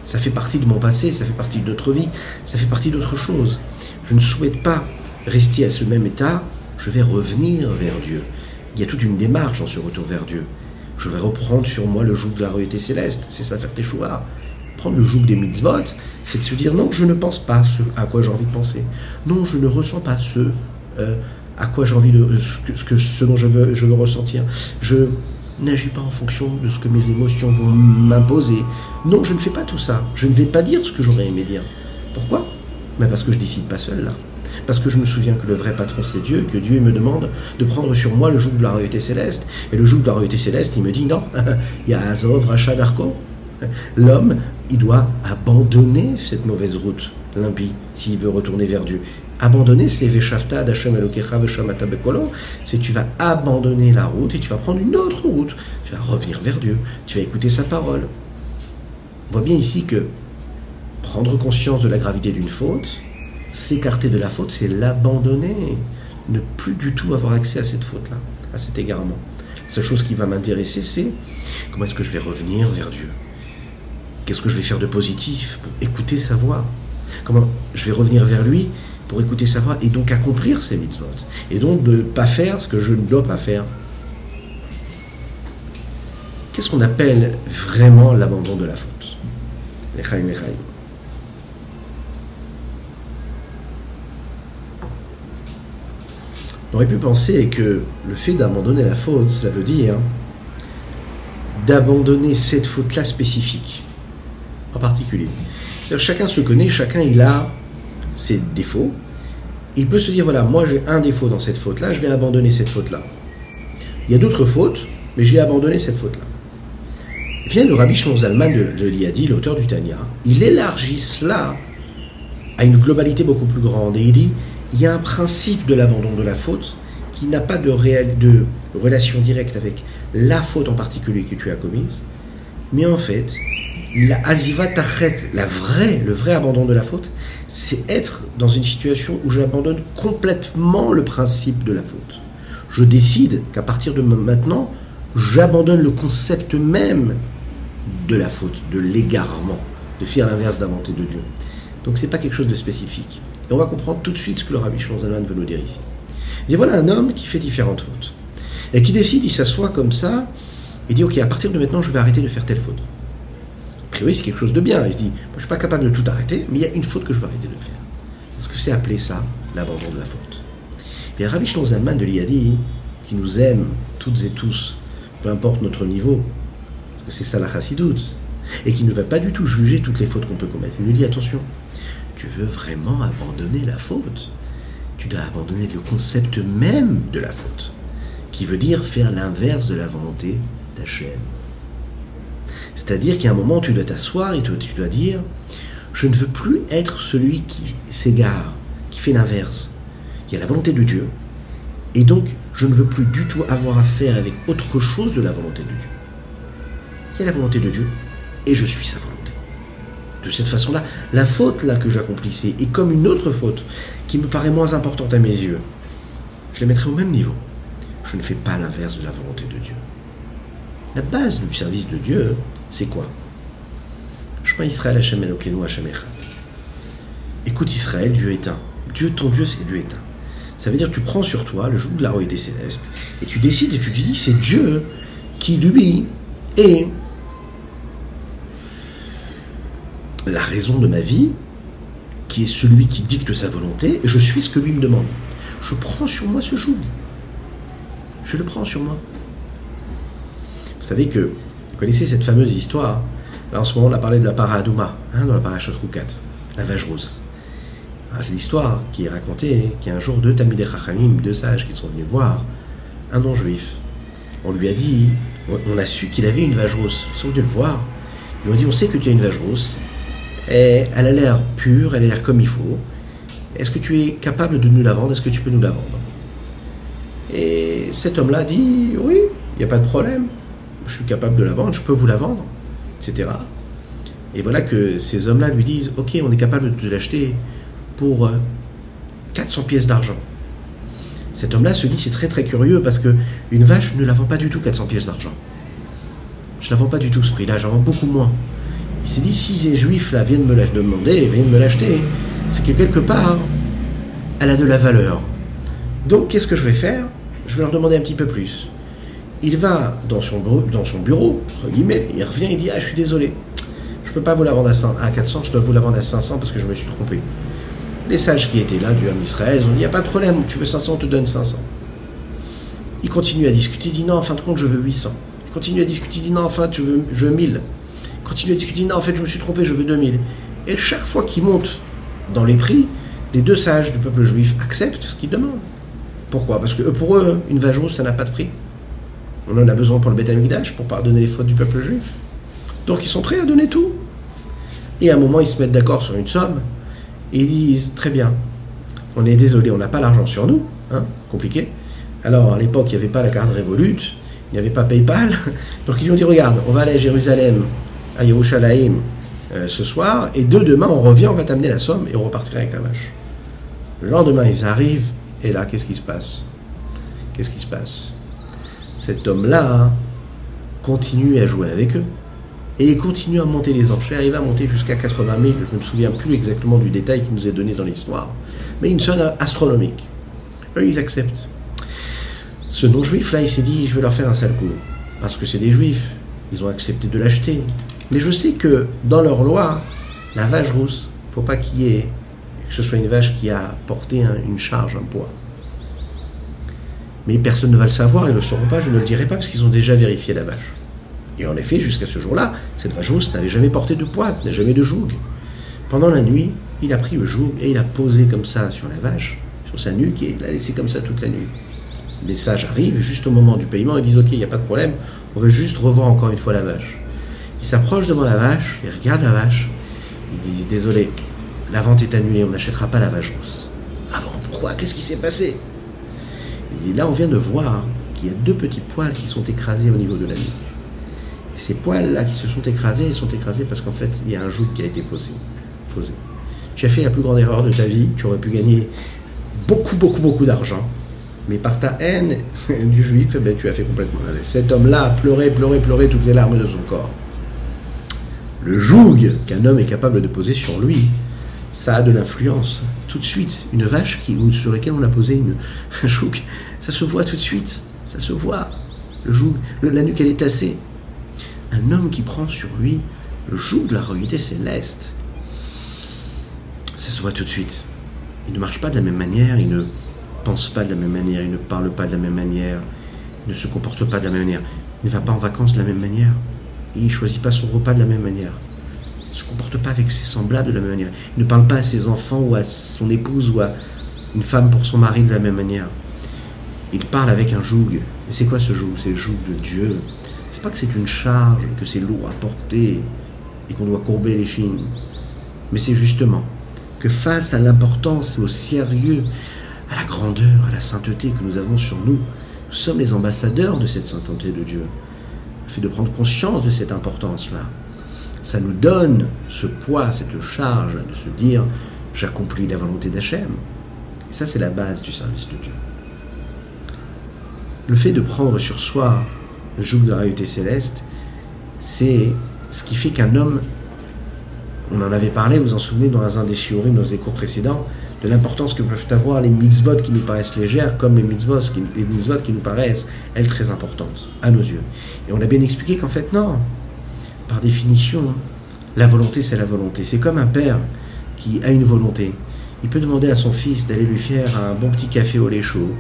Ça fait partie de mon passé, ça fait partie de notre vie, ça fait partie d'autre chose. Je ne souhaite pas rester à ce même état, je vais revenir vers Dieu. Il y a toute une démarche dans ce retour vers Dieu je vais reprendre sur moi le joug de la royauté céleste. C'est ça faire tes choix. Prendre le joug des mitzvot, c'est de se dire non, je ne pense pas ce à quoi j'ai envie de penser. Non, je ne ressens pas ce euh, à quoi j'ai envie de ce, que, ce dont je veux, je veux ressentir. Je n'agis pas en fonction de ce que mes émotions vont m'imposer. Non, je ne fais pas tout ça. Je ne vais pas dire ce que j'aurais aimé dire. Pourquoi? Mais parce que je décide pas seul là parce que je me souviens que le vrai patron c'est Dieu, que Dieu me demande de prendre sur moi le joug de la royauté céleste. Et le joug de la royauté céleste, il me dit non, il y a Azov, Rachat, Darko. L'homme, il doit abandonner cette mauvaise route limpie s'il veut retourner vers Dieu. Abandonner, c'est Veshafta, Dachem Elokecha, Bekolo. C'est tu vas abandonner la route et tu vas prendre une autre route. Tu vas revenir vers Dieu. Tu vas écouter sa parole. On voit bien ici que prendre conscience de la gravité d'une faute, S'écarter de la faute, c'est l'abandonner, ne plus du tout avoir accès à cette faute-là, à cet égarement. La seule chose qui va m'intéresser, c'est comment est-ce que je vais revenir vers Dieu? Qu'est-ce que je vais faire de positif pour écouter sa voix? Comment je vais revenir vers lui pour écouter sa voix et donc accomplir ses mitzvot Et donc de ne pas faire ce que je ne dois pas faire. Qu'est-ce qu'on appelle vraiment l'abandon de la faute? On aurait pu penser que le fait d'abandonner la faute, cela veut dire d'abandonner cette faute-là spécifique, en particulier. chacun se connaît, chacun il a ses défauts. Il peut se dire voilà, moi j'ai un défaut dans cette faute-là, je vais abandonner cette faute-là. Il y a d'autres fautes, mais j'ai abandonné cette faute-là. Vient le rabbi Shlomo Zalman de, de l'Iadi, l'auteur du Tanya, il élargit cela à une globalité beaucoup plus grande et il dit il y a un principe de l'abandon de la faute qui n'a pas de relation directe avec la faute en particulier que tu as commise, mais en fait, la aziva tachet, la vraie, le vrai abandon de la faute, c'est être dans une situation où j'abandonne complètement le principe de la faute. Je décide qu'à partir de maintenant, j'abandonne le concept même de la faute, de l'égarement, de faire l'inverse de de Dieu. Donc c'est pas quelque chose de spécifique. Et on va comprendre tout de suite ce que le Rabbi Zalman veut nous dire ici. Il dit voilà un homme qui fait différentes fautes. Et qui décide, il s'assoit comme ça, et dit ok, à partir de maintenant, je vais arrêter de faire telle faute. Priori, c'est quelque chose de bien. Il se dit, je suis pas capable de tout arrêter, mais il y a une faute que je veux arrêter de faire. Est-ce que c'est appelé ça l'abandon de la faute Et le Rabbi de l'Iyadi, qui nous aime toutes et tous, peu importe notre niveau, parce que c'est ça la chassidoute, et qui ne va pas du tout juger toutes les fautes qu'on peut commettre. Il nous dit attention, tu veux vraiment abandonner la faute? Tu dois abandonner le concept même de la faute, qui veut dire faire l'inverse de la volonté d'Hachem. C'est-à-dire qu'à un moment, tu dois t'asseoir et tu dois dire, je ne veux plus être celui qui s'égare, qui fait l'inverse. Il y a la volonté de Dieu, et donc je ne veux plus du tout avoir affaire avec autre chose de la volonté de Dieu. Il y a la volonté de Dieu, et je suis sa volonté. De cette façon-là, la faute là que j'accomplissais est comme une autre faute qui me paraît moins importante à mes yeux. Je la mettrai au même niveau. Je ne fais pas l'inverse de la volonté de Dieu. La base du service de Dieu, c'est quoi? Shema Israël Hashem Elokeinu Hashem Echad. Écoute Israël, Dieu est un. Dieu, ton Dieu, c'est Dieu est un. Ça veut dire que tu prends sur toi le joug de la royauté céleste et tu décides et tu te dis c'est Dieu qui lui est la raison de ma vie, qui est celui qui dicte sa volonté, et je suis ce que lui me demande. Je prends sur moi ce joug. Je le prends sur moi. Vous savez que, vous connaissez cette fameuse histoire, là en ce moment on a parlé de la paradouma, hein, dans la parachat Roukat, la vache rousse. Ah, c'est l'histoire qui est racontée qu'il y a un jour deux Tamidei Chachamim, deux sages qui sont venus voir un non-juif. On lui a dit, on a su qu'il avait une vache rousse. Ils sont venus le voir. Ils ont dit, on sait que tu as une vache rousse. Et elle a l'air pure, elle a l'air comme il faut. Est-ce que tu es capable de nous la vendre? Est-ce que tu peux nous la vendre? Et cet homme-là dit Oui, il n'y a pas de problème. Je suis capable de la vendre, je peux vous la vendre, etc. Et voilà que ces hommes-là lui disent Ok, on est capable de te l'acheter pour 400 euh, pièces d'argent. Cet homme-là se dit C'est très très curieux parce que une vache ne la vend pas du tout 400 pièces d'argent. Je la vends pas du tout ce prix-là, j'en vends beaucoup moins. Il s'est dit, si ces juifs là viennent me la demander, viennent me l'acheter, c'est que quelque part, elle a de la valeur. Donc qu'est-ce que je vais faire? Je vais leur demander un petit peu plus. Il va dans son, bureau, entre guillemets, il revient, il dit, ah je suis désolé, je ne peux pas vous la vendre à, 400, je dois vous la vendre à 500 parce que je me suis trompé. Les sages qui étaient là du Ham Israël ont dit, il n'y a pas de problème, tu veux 500, on te donne 500. Il continue à discuter, il dit, non, en fin de compte, je veux 800. Il continue à discuter, il dit, non, en fin, je veux, je veux 1000 continue à discuter, non, en fait, je me suis trompé, je veux 2000. Et chaque fois qu'il monte dans les prix, les deux sages du peuple juif acceptent ce qu'ils demandent. Pourquoi? Parce que pour eux, une vache rousse, ça n'a pas de prix. On en a besoin pour le Beth pour pardonner les fautes du peuple juif. Donc ils sont prêts à donner tout. Et à un moment, ils se mettent d'accord sur une somme ils disent très bien, on est désolé, on n'a pas l'argent sur nous, hein, compliqué. Alors à l'époque, il n'y avait pas la carte Revolut, il n'y avait pas PayPal. Donc ils lui ont dit regarde, on va aller à Jérusalem à Yerushalayim euh, ce soir, et de demain on revient, on va t'amener la somme et on repartira avec la vache. Le lendemain ils arrivent, et là qu'est-ce qui se passe? Qu'est-ce qui se passe? Cet homme-là continue à jouer avec eux, et il continue à monter les enchères, il va monter jusqu'à 80 000, je ne me souviens plus exactement du détail qui nous est donné dans l'histoire, mais une somme astronomique. Eux, ils acceptent. Ce non-juif, là, il s'est dit, je vais leur faire un sale coup, parce que c'est des juifs, ils ont accepté de l'acheter, mais je sais que dans leur loi, la vache rousse, il ne faut pas qu'il y ait, que ce soit une vache qui a porté une charge, un poids. Mais personne ne va le savoir, ils ne le sauront pas, je ne le dirai pas parce qu'ils ont déjà vérifié la vache. Et en effet, jusqu'à ce jour-là, cette vache rousse n'avait jamais porté de poids, n'a jamais de joug. Pendant la nuit, il a pris le joug et il a posé comme ça sur la vache, sur sa nuque, et il l'a laissé comme ça toute la nuit. Les sages arrivent juste au moment du paiement et disent Ok, il n'y a pas de problème, on veut juste revoir encore une fois la vache. Il s'approche devant la vache, il regarde la vache, il dit Désolé, la vente est annulée, on n'achètera pas la vache rousse. Ah bon, pourquoi? Qu'est-ce qui s'est passé? Il dit Là, on vient de voir qu'il y a deux petits poils qui sont écrasés au niveau de la nuque. Et ces poils-là qui se sont écrasés, ils sont écrasés parce qu'en fait, il y a un joug qui a été posé. posé. Tu as fait la plus grande erreur de ta vie, tu aurais pu gagner beaucoup, beaucoup, beaucoup d'argent. Mais par ta haine du juif, eh ben, tu as fait complètement. Cet homme-là a pleuré, pleuré, pleuré toutes les larmes de son corps le joug qu'un homme est capable de poser sur lui, ça a de l'influence. Tout de suite, une vache qui, sur laquelle on a posé une, un joug, ça se voit tout de suite. Ça se voit. Le joug, la nuque, elle est tassée. Un homme qui prend sur lui le joug de la royauté céleste, ça se voit tout de suite. Il ne marche pas de la même manière, il ne pense pas de la même manière, il ne parle pas de la même manière, il ne se comporte pas de la même manière, il ne va pas en vacances de la même manière, il ne choisit pas son repas de la même manière, ne se comporte pas avec ses semblables de la même manière, il ne parle pas à ses enfants ou à son épouse ou à une femme pour son mari de la même manière. Il parle avec un joug. Mais c'est quoi ce joug? C'est le joug de Dieu. C'est pas que c'est une charge, que c'est lourd à porter et qu'on doit courber les chines. Mais c'est justement que face à l'importance, au sérieux, à la grandeur, à la sainteté que nous avons sur nous, nous sommes les ambassadeurs de cette sainteté de Dieu. Le fait de prendre conscience de cette importance-là, ça nous donne ce poids, cette charge de se dire j'accomplis la volonté d'Hachem. Et ça, c'est la base du service de Dieu. Le fait de prendre sur soi le joug de la réalité céleste, c'est ce qui fait qu'un homme, on en avait parlé, vous vous en souvenez dans un des shiurim, dans les cours précédents, de l'importance que peuvent avoir les mitzvot qui nous paraissent légères, comme les mitzvot qui, les mitzvot qui nous paraissent, elles, très importantes, à nos yeux. Et on a bien expliqué qu'en fait, non. Par définition, la volonté, c'est la volonté. C'est comme un père qui a une volonté. Il peut demander à son fils d'aller lui faire un bon petit café au lait chaud.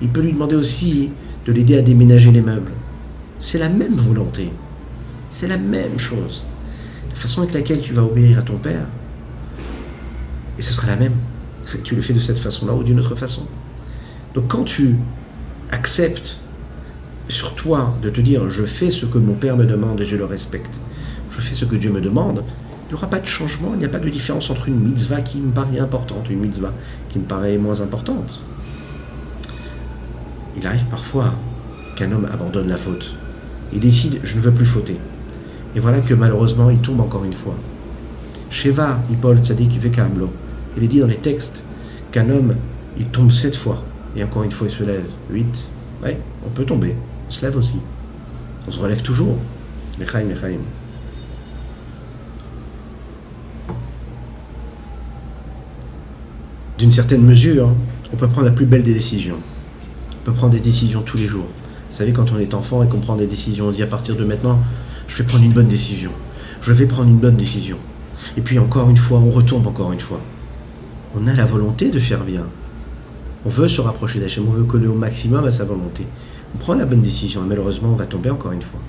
Il peut lui demander aussi de l'aider à déménager les meubles. C'est la même volonté. C'est la même chose. La façon avec laquelle tu vas obéir à ton père, et ce sera la même. Tu le fais de cette façon-là ou d'une autre façon. Donc quand tu acceptes sur toi de te dire je fais ce que mon père me demande et je le respecte, je fais ce que Dieu me demande, il n'y aura pas de changement, il n'y a pas de différence entre une mitzvah qui me paraît importante et une mitzvah qui me paraît moins importante. Il arrive parfois qu'un homme abandonne la faute. Il décide je ne veux plus fauter. Et voilà que malheureusement il tombe encore une fois. Sheva, Ipol, Tzadik, Vekamlo. Il est dit dans les textes qu'un homme, il tombe sept fois. Et encore une fois, il se lève. Huit. Ouais, on peut tomber. On se lève aussi. On se relève toujours. Mechaim, Mechaim. D'une certaine mesure, on peut prendre la plus belle des décisions. On peut prendre des décisions tous les jours. Vous savez, quand on est enfant et qu'on prend des décisions, on dit à partir de maintenant, je vais prendre une bonne décision. Je vais prendre une bonne décision. Et puis encore une fois, on retombe encore une fois. On a la volonté de faire bien. On veut se rapprocher d'Hachem, on veut coller au maximum à sa volonté. On prend la bonne décision et malheureusement, on va tomber encore une fois.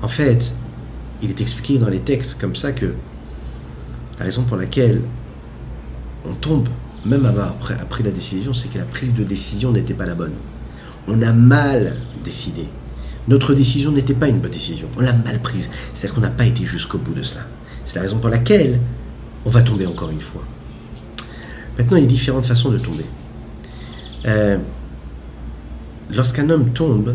En fait, il est expliqué dans les textes comme ça que la raison pour laquelle on tombe, même après, après la décision, c'est que la prise de décision n'était pas la bonne. On a mal décidé. Notre décision n'était pas une bonne décision. On l'a mal prise. C'est-à-dire qu'on n'a pas été jusqu'au bout de cela. C'est la raison pour laquelle on va tomber encore une fois. Maintenant, il y a différentes façons de tomber. Euh, lorsqu'un homme tombe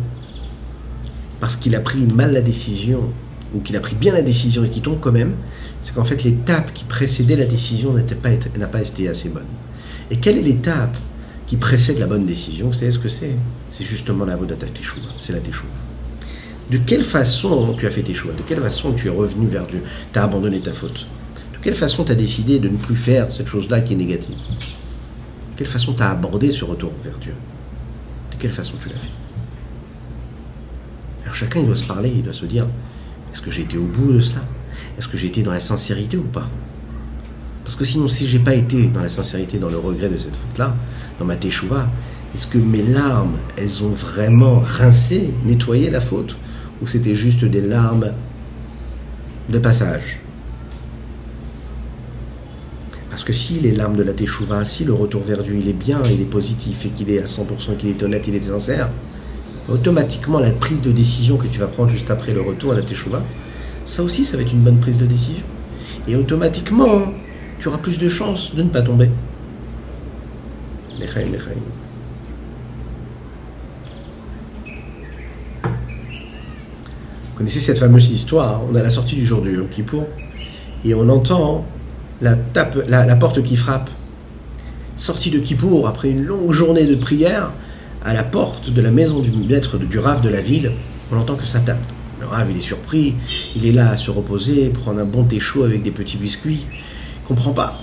parce qu'il a pris mal la décision ou qu'il a pris bien la décision et qu'il tombe quand même, c'est qu'en fait l'étape qui précédait la décision n'a pas, été assez bonne. Et quelle est l'étape qui précède la bonne décision? Vous savez ce que c'est? C'est justement la Vodata Teshuva, c'est la Teshuva. De quelle façon tu as fait tes choix? De quelle façon tu es revenu vers Dieu? Tu as abandonné ta faute? De quelle façon tu as décidé de ne plus faire cette chose-là qui est négative? De quelle façon tu as abordé ce retour vers Dieu? De quelle façon tu l'as fait? Alors chacun il doit se parler, il doit se dire est-ce que j'ai été au bout de cela? Est-ce que j'ai été dans la sincérité ou pas? Parce que sinon, si j'ai pas été dans la sincérité, dans le regret de cette faute-là, dans ma teshuva, est-ce que mes larmes, elles ont vraiment rincé, nettoyé la faute? Ou c'était juste des larmes de passage? Parce que si les larmes de la teshuva, si le retour vers Dieu, il est bien, il est positif et qu'il est à 100%, qu'il est honnête, il est sincère, automatiquement la prise de décision que tu vas prendre juste après le retour à la Teshuvah, ça aussi, ça va être une bonne prise de décision. Et automatiquement, tu auras plus de chances de ne pas tomber. Lechaim, lechaim. Vous connaissez cette fameuse histoire? On a la sortie du jour du Yom Kippour et on entend la, tape, la, porte qui frappe. Sortie de Kippour après une longue journée de prière, à la porte de la maison du maître du Rav de la ville, on entend que ça tape. Le il est surpris, il est là à se reposer, prendre un bon thé chaud avec des petits biscuits. Il comprend pas.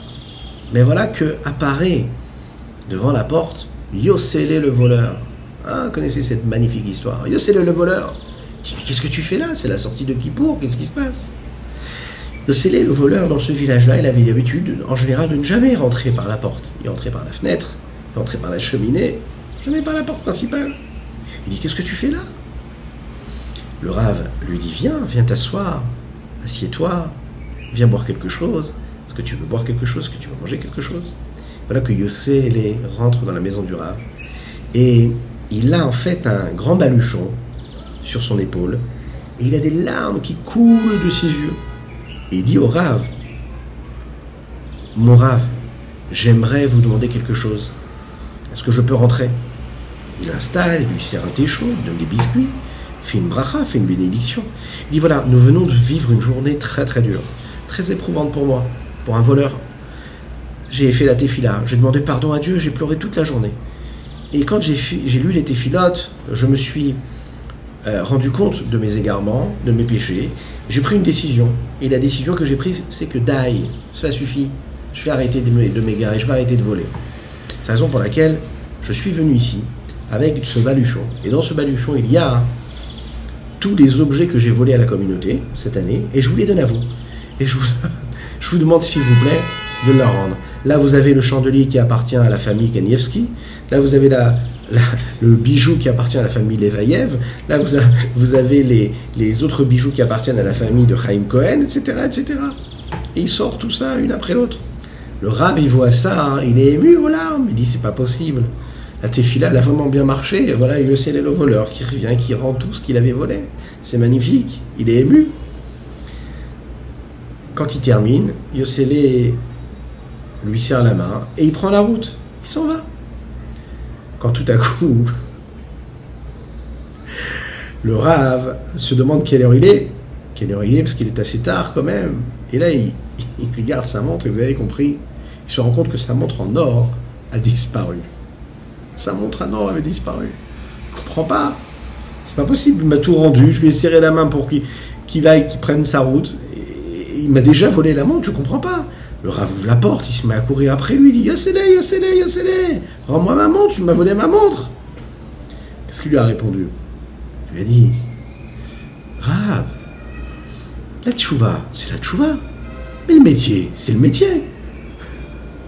Mais voilà que apparaît devant la porte Yossele le voleur. Ah, connaissez cette magnifique histoire. Yossele le voleur. Il dit, mais qu'est-ce que tu fais là? C'est la sortie de Kippour, qu'est-ce qui se passe? Yossélé, le voleur, dans ce village-là, il avait l'habitude, en général, de ne jamais rentrer par la porte. Il rentrait par la fenêtre, il rentrait par la cheminée, jamais par la porte principale. Il dit Qu'est-ce que tu fais là? Le rave lui dit Viens, viens t'asseoir, assieds-toi, viens boire quelque chose. Est-ce que tu veux boire quelque chose? Est-ce que tu veux manger quelque chose? Voilà que Yossélé rentre dans la maison du rave. Et il a en fait un grand baluchon sur son épaule et il a des larmes qui coulent de ses yeux. Et il dit au Rave, mon Rave, j'aimerais vous demander quelque chose. Est-ce que je peux rentrer? Il installe, lui sert un thé chaud, il donne des biscuits, fait une bracha, fait une bénédiction. Il dit voilà, nous venons de vivre une journée très très dure, très éprouvante pour moi, pour un voleur. J'ai fait la tefila, j'ai demandé pardon à Dieu, j'ai pleuré toute la journée. Et quand j'ai lu les téphilotes, je me suis euh, rendu compte de mes égarements, de mes péchés. J'ai pris une décision. Et la décision que j'ai prise, c'est que die, cela suffit. Je vais arrêter de m'égarer, je vais arrêter de voler. C'est la raison pour laquelle je suis venu ici avec ce baluchon. Et dans ce baluchon, il y a tous les objets que j'ai volés à la communauté cette année, et je vous les donne à vous. Et je vous, demande, s'il vous plaît, de la rendre. Là, vous avez le chandelier qui appartient à la famille Kanievski. Là, vous avez la, le bijou qui appartient à la famille Levayev. Là, vous, avez les, les, autres bijoux qui appartiennent à la famille de Chaim Cohen, etc., etc. Et il sort tout ça une après l'autre. Le rab, il voit ça, hein. il est ému aux larmes. Il dit, c'est pas possible. La tefila, elle a vraiment bien marché. Voilà, il sait le voleur qui revient, qui rend tout ce qu'il avait volé. C'est magnifique. Il est ému. Quand il termine, Yossele lui serre la main et il prend la route. Il s'en va. Quand tout à coup, le rave se demande quelle heure il est. Quelle heure il est, parce qu'il est assez tard quand même. Et là, il, regarde sa montre et vous avez compris, il se rend compte que sa montre en or a disparu. Sa montre en or avait disparu. Je comprends pas. C'est pas possible. Il m'a tout rendu. Je lui ai serré la main pour qu'il aille, qu'il prenne sa route. Il m'a déjà volé la montre. Je comprends pas. Le Rav ouvre la porte, il se met à courir après lui, il dit Yassele, Yassele, Yassele, rends-moi ma montre, tu m'as volé ma montre. Qu'est-ce qu'il lui a répondu? Il lui a dit Rav, la tchouva, c'est la tchouva. Mais le métier, c'est le métier.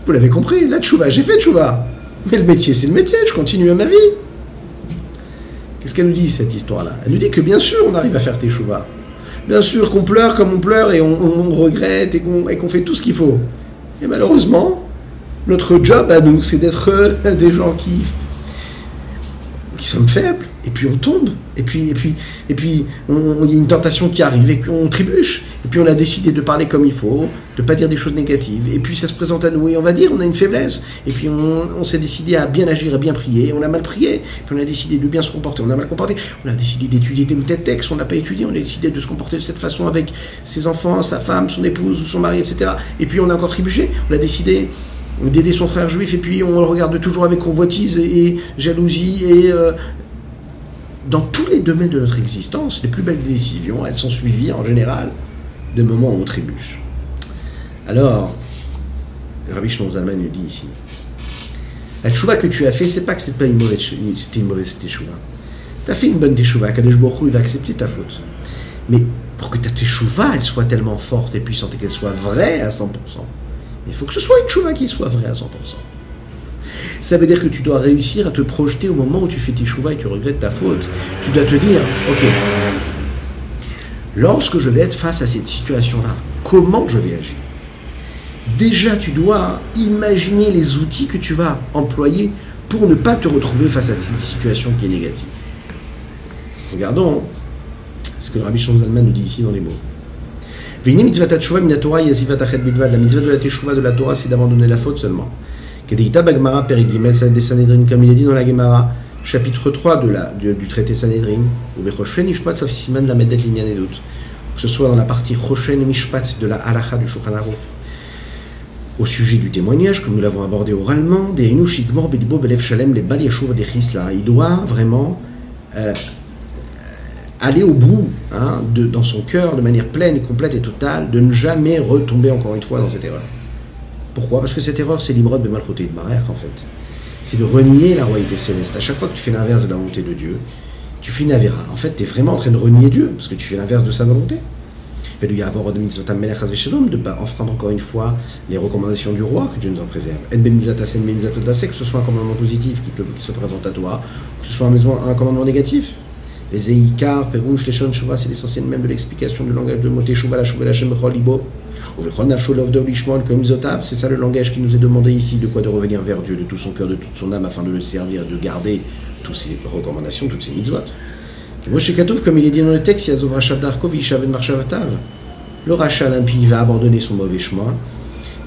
Vous l'avez compris, la tchouva, j'ai fait tchouva. Mais le métier, c'est le métier, je continue à ma vie. Qu'est-ce qu'elle nous dit, cette histoire-là? Elle nous dit que bien sûr, on arrive à faire tes chouvas. Bien sûr qu'on pleure comme on pleure et on, regrette et qu'on fait tout ce qu'il faut. Et malheureusement, notre job à nous, c'est d'être des gens qui, qui sommes faibles, et puis on tombe, et puis et puis et puis il y a une tentation qui arrive et puis on trébuche, et puis on a décidé de parler comme il faut, de pas dire des choses négatives, et puis ça se présente à nous et on va dire on a une faiblesse, et puis on, s'est décidé à bien agir, à bien prier, on a mal prié, puis on a décidé de bien se comporter, on a mal comporté, on a décidé d'étudier tel ou tel texte, on n'a pas étudié, on a décidé de se comporter de cette façon avec ses enfants, sa femme, son épouse, son mari, etc. Et puis on a encore trébuché, on a décidé d'aider son frère juif. Et puis on le regarde toujours avec convoitise et, jalousie et euh, dans tous les domaines de notre existence, les plus belles décisions, elles sont suivies en général de moments on trébuche. Alors, Rabbi Shlomo nous dit ici, la chouva que tu as fait, c'est pas que c'était une mauvaise, c'était une mauvaise teshuva. Tu as fait une bonne teshuva, Kadesh Baruch il va accepter ta faute. Mais pour que ta teshuva, elle soit tellement forte et puissante et qu'elle soit vraie à 100%, il faut que ce soit une chouva qui soit vraie à 100%. Ça veut dire que tu dois réussir à te projeter au moment où tu fais tes chouvas et tu regrettes ta faute. Tu dois te dire, ok, lorsque je vais être face à cette situation-là, comment je vais agir? Déjà, tu dois imaginer les outils que tu vas employer pour ne pas te retrouver face à cette situation qui est négative. Regardons ce que le Rabbi Zalman nous dit ici dans les mots. La mitzvah de la teshuva de la Torah, c'est d'abandonner la faute seulement. Kedeita Bagmara Perigimel Sanedrin, comme il est dit dans la Gemara, chapitre 3 de la, du, traité Sanedrin, ou Bechoshen Mishpat Safisiman la Medet Linyanedut, que ce soit dans la partie Choshen Mishpat de la Halacha du Shulchan au sujet du témoignage, comme nous l'avons abordé oralement, des Enushikmor Bedbo Belev Shalem, les Bal des Chisla, il doit vraiment euh, aller au bout, hein, de, dans son cœur, de manière pleine complète et totale, de ne jamais retomber encore une fois dans cette erreur. Pourquoi? Parce que cette erreur, c'est l'imrod de Malchoté de Marer, en fait. C'est de renier la royauté céleste. À chaque fois que tu fais l'inverse de la volonté de Dieu, tu fais une avéra. En fait, tu es vraiment en train de renier Dieu, parce que tu fais l'inverse de sa volonté. Mitzvotam Melech Hazve Shalom, de pas enfreindre encore une fois les recommandations du roi, que Dieu nous en préserve. Ben ben que ce soit un commandement positif qui, se présente à toi, que ce soit un, commandement négatif. Les Zeikar, Perouche, les Shon c'est l'essentiel même de l'explication du langage de Moté Shuvah, la Shuvah, la Shem Libo. C'est ça le langage qui nous est demandé ici, de quoi de revenir vers Dieu, de tout son cœur, de toute son âme, afin de le servir, de garder toutes ses recommandations, toutes ses mitzvot. Moshe Katouf, comme il est dit dans le texte. Le rachat l'impie, va abandonner son mauvais chemin.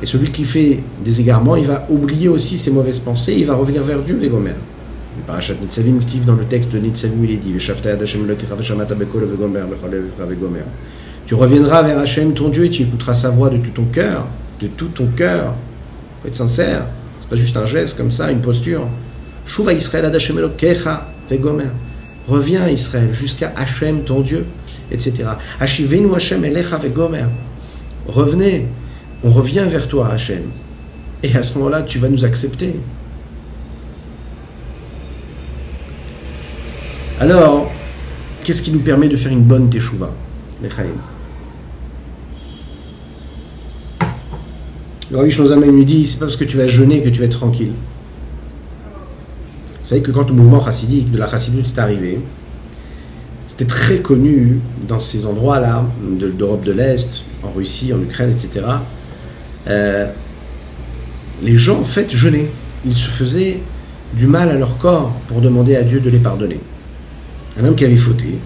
Et celui qui fait des égarements, il va oublier aussi ses mauvaises pensées, il va revenir vers Dieu, Vegomer. Le parachat Nitzavim dans le texte de Nitzavim, il est dit Tu reviendras vers Hachem, ton Dieu, et tu écouteras sa voix de tout ton cœur, de tout ton cœur. Faut être sincère. C'est pas juste un geste comme ça, une posture. Israël Ad Elokecha Vegomer. Reviens Israël jusqu'à Hachem, ton Dieu, etc. Elecha Vegomer. Revenez, on revient vers toi, Hachem. Et à ce moment-là, tu vas nous accepter. Alors, qu'est-ce qui nous permet de faire une bonne teshuva Lechaim. Le Rabbi Shlomo nous dit, c'est pas parce que tu vas jeûner que tu vas être tranquille. Vous savez que quand le mouvement chassidique de la chassidoute est arrivé, c'était très connu dans ces endroits-là, de- d'Europe de l'Est, en Russie, en Ukraine, etc. Euh, les gens, en fait, jeûnaient. Ils se faisaient du mal à leur corps pour demander à Dieu de les pardonner. Un homme qui avait fauté.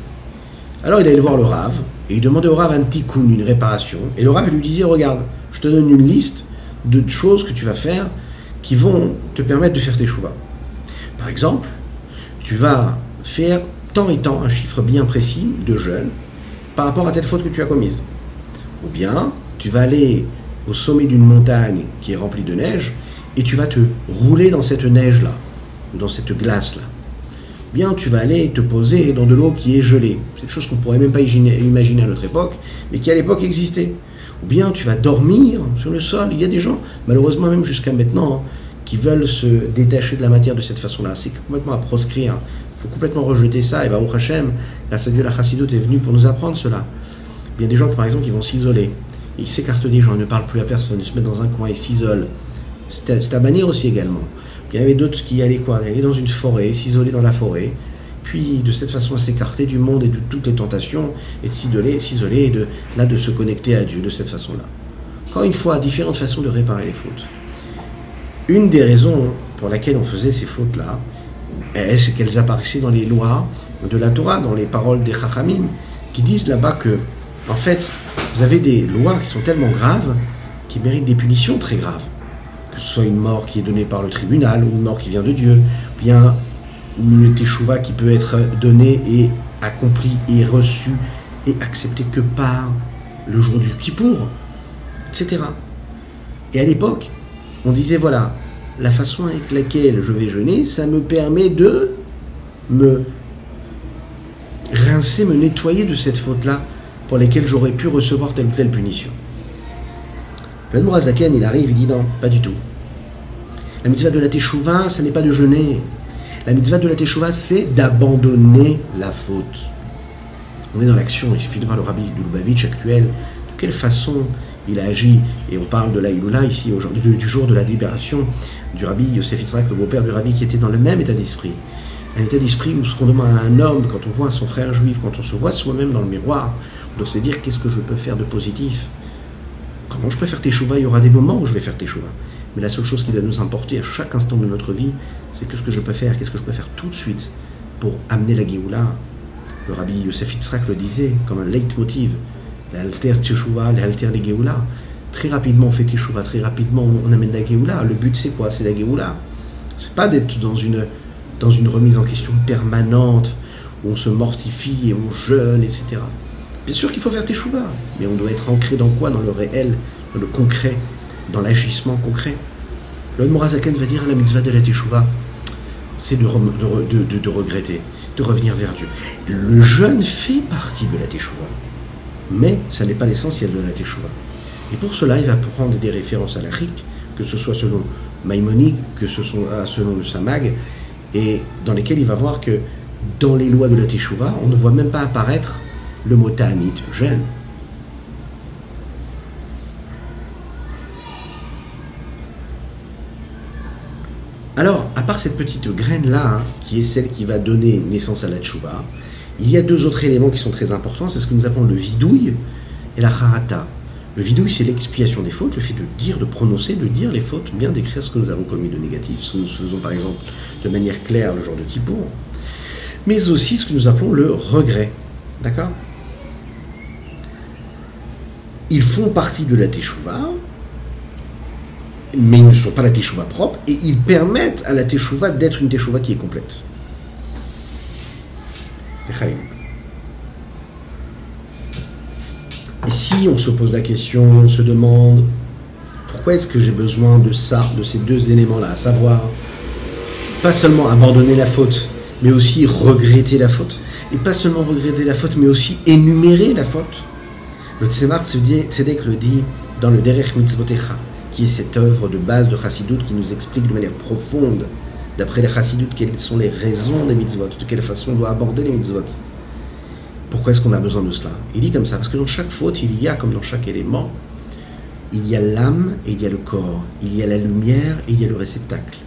Alors il allait voir le Rav, et il demandait au Rav un tikkun, une réparation. Et le Rav lui disait, regarde, je te donne une liste de choses que tu vas faire qui vont te permettre de faire tes chouvas. Par exemple, tu vas faire tant et tant, un chiffre bien précis de jeûne, par rapport à telle faute que tu as commise. Ou bien, tu vas aller au sommet d'une montagne qui est remplie de neige, et tu vas te rouler dans cette neige-là, dans cette glace-là. Bien, tu vas aller te poser dans de l'eau qui est gelée. C'est une chose qu'on pourrait même pas imaginer à notre époque, mais qui à l'époque existait. Ou bien, tu vas dormir sur le sol. Il y a des gens, malheureusement même jusqu'à maintenant, hein, qui veulent se détacher de la matière de cette façon-là. C'est complètement à proscrire. Il faut complètement rejeter ça. Et Baruch Hashem, grâce à Dieu, la chassidoute est venue pour nous apprendre cela. Il y a des gens, par exemple, qui vont s'isoler. Ils s'écartent des gens, ils ne parlent plus à personne, ils se mettent dans un coin et s'isolent. C'est à bannir aussi également. Il y avait d'autres qui allaient quoi Aller dans une forêt, s'isoler dans la forêt, puis de cette façon s'écarter du monde et de toutes les tentations, et de s'isoler, s'isoler et de, là de se connecter à Dieu de cette façon-là. Encore une fois, différentes façons de réparer les fautes. Une des raisons pour laquelle on faisait ces fautes-là, eh, c'est qu'elles apparaissaient dans les lois de la Torah, dans les paroles des Chachamim, qui disent là-bas que, en fait, vous avez des lois qui sont tellement graves, qui méritent des punitions très graves. Soit une mort qui est donnée par le tribunal, ou une mort qui vient de Dieu, bien, ou une teshuva qui peut être donnée et accomplie et reçue et acceptée que par le jour du Kippour, etc. Et à l'époque, on disait voilà, la façon avec laquelle je vais jeûner, ça me permet de me rincer, me nettoyer de cette faute-là pour laquelle j'aurais pu recevoir telle ou telle punition. Le Mourazaken, il arrive, il dit non, pas du tout. La mitzvah de la Teshuvah, ce n'est pas de jeûner. La mitzvah de la Teshuvah, c'est d'abandonner la faute. On est dans l'action, il suffit de voir le rabbi de Lubavitch actuel, de quelle façon il a agi, et on parle de la Iloula ici aujourd'hui, du jour de la libération du rabbi Yosef Yitzhak, le beau-père du rabbi, qui était dans le même état d'esprit. Un état d'esprit où ce qu'on demande à un homme, quand on voit son frère juif, quand on se voit soi-même dans le miroir, on doit se dire qu'est-ce que je peux faire de positif? Comment je peux faire tes Il y aura des moments où je vais faire tes. Mais la seule chose qui doit nous importer à chaque instant de notre vie, c'est que ce que je peux faire, qu'est-ce que je peux faire tout de suite pour amener la Géoula. Le rabbi Yosef Yitzhak le disait comme un leitmotiv. L'alter teshuva, l'alter les Géoula. Très rapidement on fait teshuva, très rapidement on amène la Géoula. Le but c'est quoi? C'est la Géoula. C'est pas d'être dans une, dans une remise en question permanente où on se mortifie et on jeûne, etc. Bien sûr qu'il faut faire teshuva, mais on doit être ancré dans quoi? Dans le réel, dans le concret, dans l'agissement concret. Le Morazaken va dire la mitzvah de la teshuva, c'est de, regretter, de revenir vers Dieu. Le jeûne fait partie de la teshuva, mais ça n'est pas l'essentiel de la teshuva. Et pour cela, il va prendre des références à la Rik, que ce soit selon Maïmonide, que ce soit selon le Samag, et dans lesquels il va voir que dans les lois de la teshuva, on ne voit même pas apparaître le mot ta'anit, jeûne. Alors, à part cette petite graine-là, hein, qui est celle qui va donner naissance à la tchouva, il y a deux autres éléments qui sont très importants, c'est ce que nous appelons le vidouille et la harata. Le vidouille, c'est l'expiation des fautes, le fait de dire, de prononcer, de dire les fautes, bien décrire ce que nous avons commis de négatif, ce que nous faisons par exemple de manière claire le jour de Kippour, mais aussi ce que nous appelons le regret. D'accord? Ils font partie de la Teshuvah, mais ils ne sont pas la Teshuvah propre, et ils permettent à la Teshuvah d'être une Teshuvah qui est complète. Et si on se pose la question, on se demande pourquoi est-ce que j'ai besoin de ça, de ces deux éléments-là, à savoir pas seulement abandonner la faute, mais aussi regretter la faute. Et pas seulement regretter la faute, mais aussi énumérer la faute. Le Tzemar Tzedek le dit dans le Derech Mitzvotecha, qui est cette œuvre de base de Chassidut qui nous explique de manière profonde, d'après les Chassidut, quelles sont les raisons des mitzvot, de quelle façon on doit aborder les mitzvot. Pourquoi est-ce qu'on a besoin de cela? Il dit comme ça, parce que dans chaque faute, il y a, comme dans chaque élément, il y a l'âme et il y a le corps, il y a la lumière et il y a le réceptacle.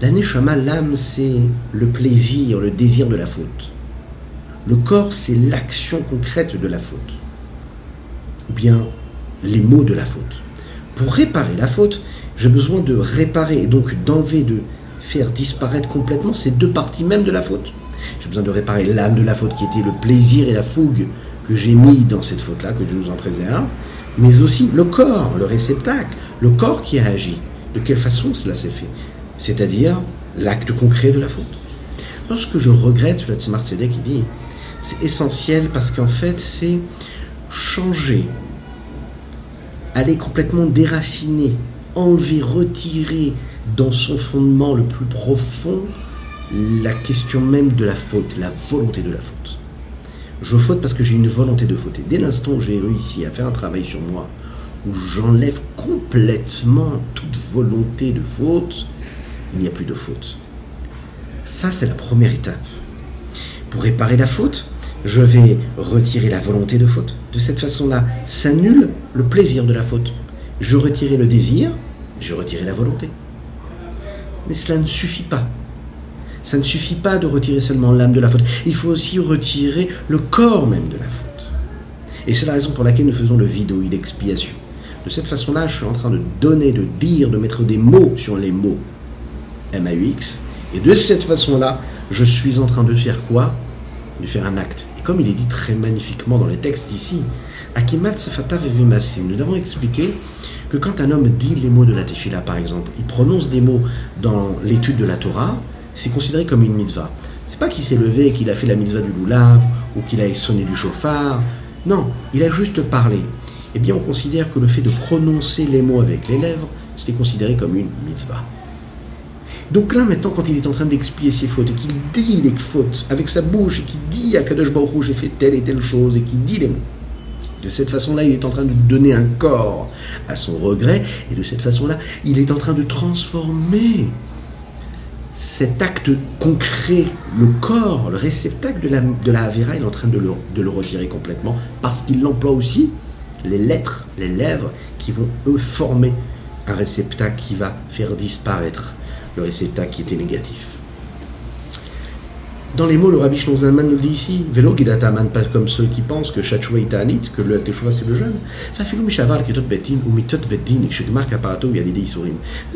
La neshama, l'âme, c'est le plaisir, le désir de la faute. Le corps, c'est l'action concrète de la faute. Ou bien les mots de la faute. Pour réparer la faute, j'ai besoin de réparer et donc d'enlever, de faire disparaître complètement ces deux parties même de la faute. J'ai besoin de réparer l'âme de la faute qui était le plaisir et la fougue que j'ai mis dans cette faute-là, que Dieu nous en préserve, mais aussi le corps, le réceptacle, le corps qui a agi. De quelle façon cela s'est fait? C'est-à-dire l'acte concret de la faute. Lorsque je regrette, le Tzemar Tzedek qui dit, c'est essentiel parce qu'en fait, c'est changer, aller complètement déraciner, enlever, retirer dans son fondement le plus profond la question même de la faute, la volonté de la faute. Je faute parce que j'ai une volonté de fauter. Dès l'instant où j'ai réussi à faire un travail sur moi, où j'enlève complètement toute volonté de faute, il n'y a plus de faute. Ça, c'est la première étape. Pour réparer la faute, je vais retirer la volonté de faute. De cette façon-là, s'annule le plaisir de la faute. Je retirerai le désir, je retirerai la volonté. Mais cela ne suffit pas. Ça ne suffit pas de retirer seulement l'âme de la faute. Il faut aussi retirer le corps même de la faute. Et c'est la raison pour laquelle nous faisons le vidouille, l'expiation. De cette façon-là, je suis en train de donner, de dire, de mettre des mots sur les mots M-A-U-X. Et de cette façon-là, je suis en train de faire quoi? De faire un acte. Comme il est dit très magnifiquement dans les textes ici, Akimat Sefata Vevimasim, nous avons expliqué que quand un homme dit les mots de la Tefila, par exemple, il prononce des mots dans l'étude de la Torah, c'est considéré comme une mitzvah. C'est pas qu'il s'est levé et qu'il a fait la mitzvah du loulav ou qu'il a sonné du chauffard. Non, il a juste parlé. Eh bien, on considère que le fait de prononcer les mots avec les lèvres, c'était considéré comme une mitzvah. Donc là, maintenant, quand il est en train d'expier ses fautes et qu'il dit les fautes avec sa bouche et qu'il dit à Kadosh Baruch j'ai fait telle et telle chose et qu'il dit les mots, de cette façon-là, il est en train de donner un corps à son regret et de cette façon-là, il est en train de transformer cet acte concret, le corps, le réceptacle de la, de la il est en train de le, de le retirer complètement parce qu'il emploie aussi les lettres, les lèvres qui vont eux former un réceptacle qui va faire disparaître le réceptacle qui était négatif. Dans les mots, le Rabbi Shlon nous dit ici, Velo Gidataman, pas comme ceux qui pensent que Shachua est Anit, que le Teshuvah c'est le jeûne. Même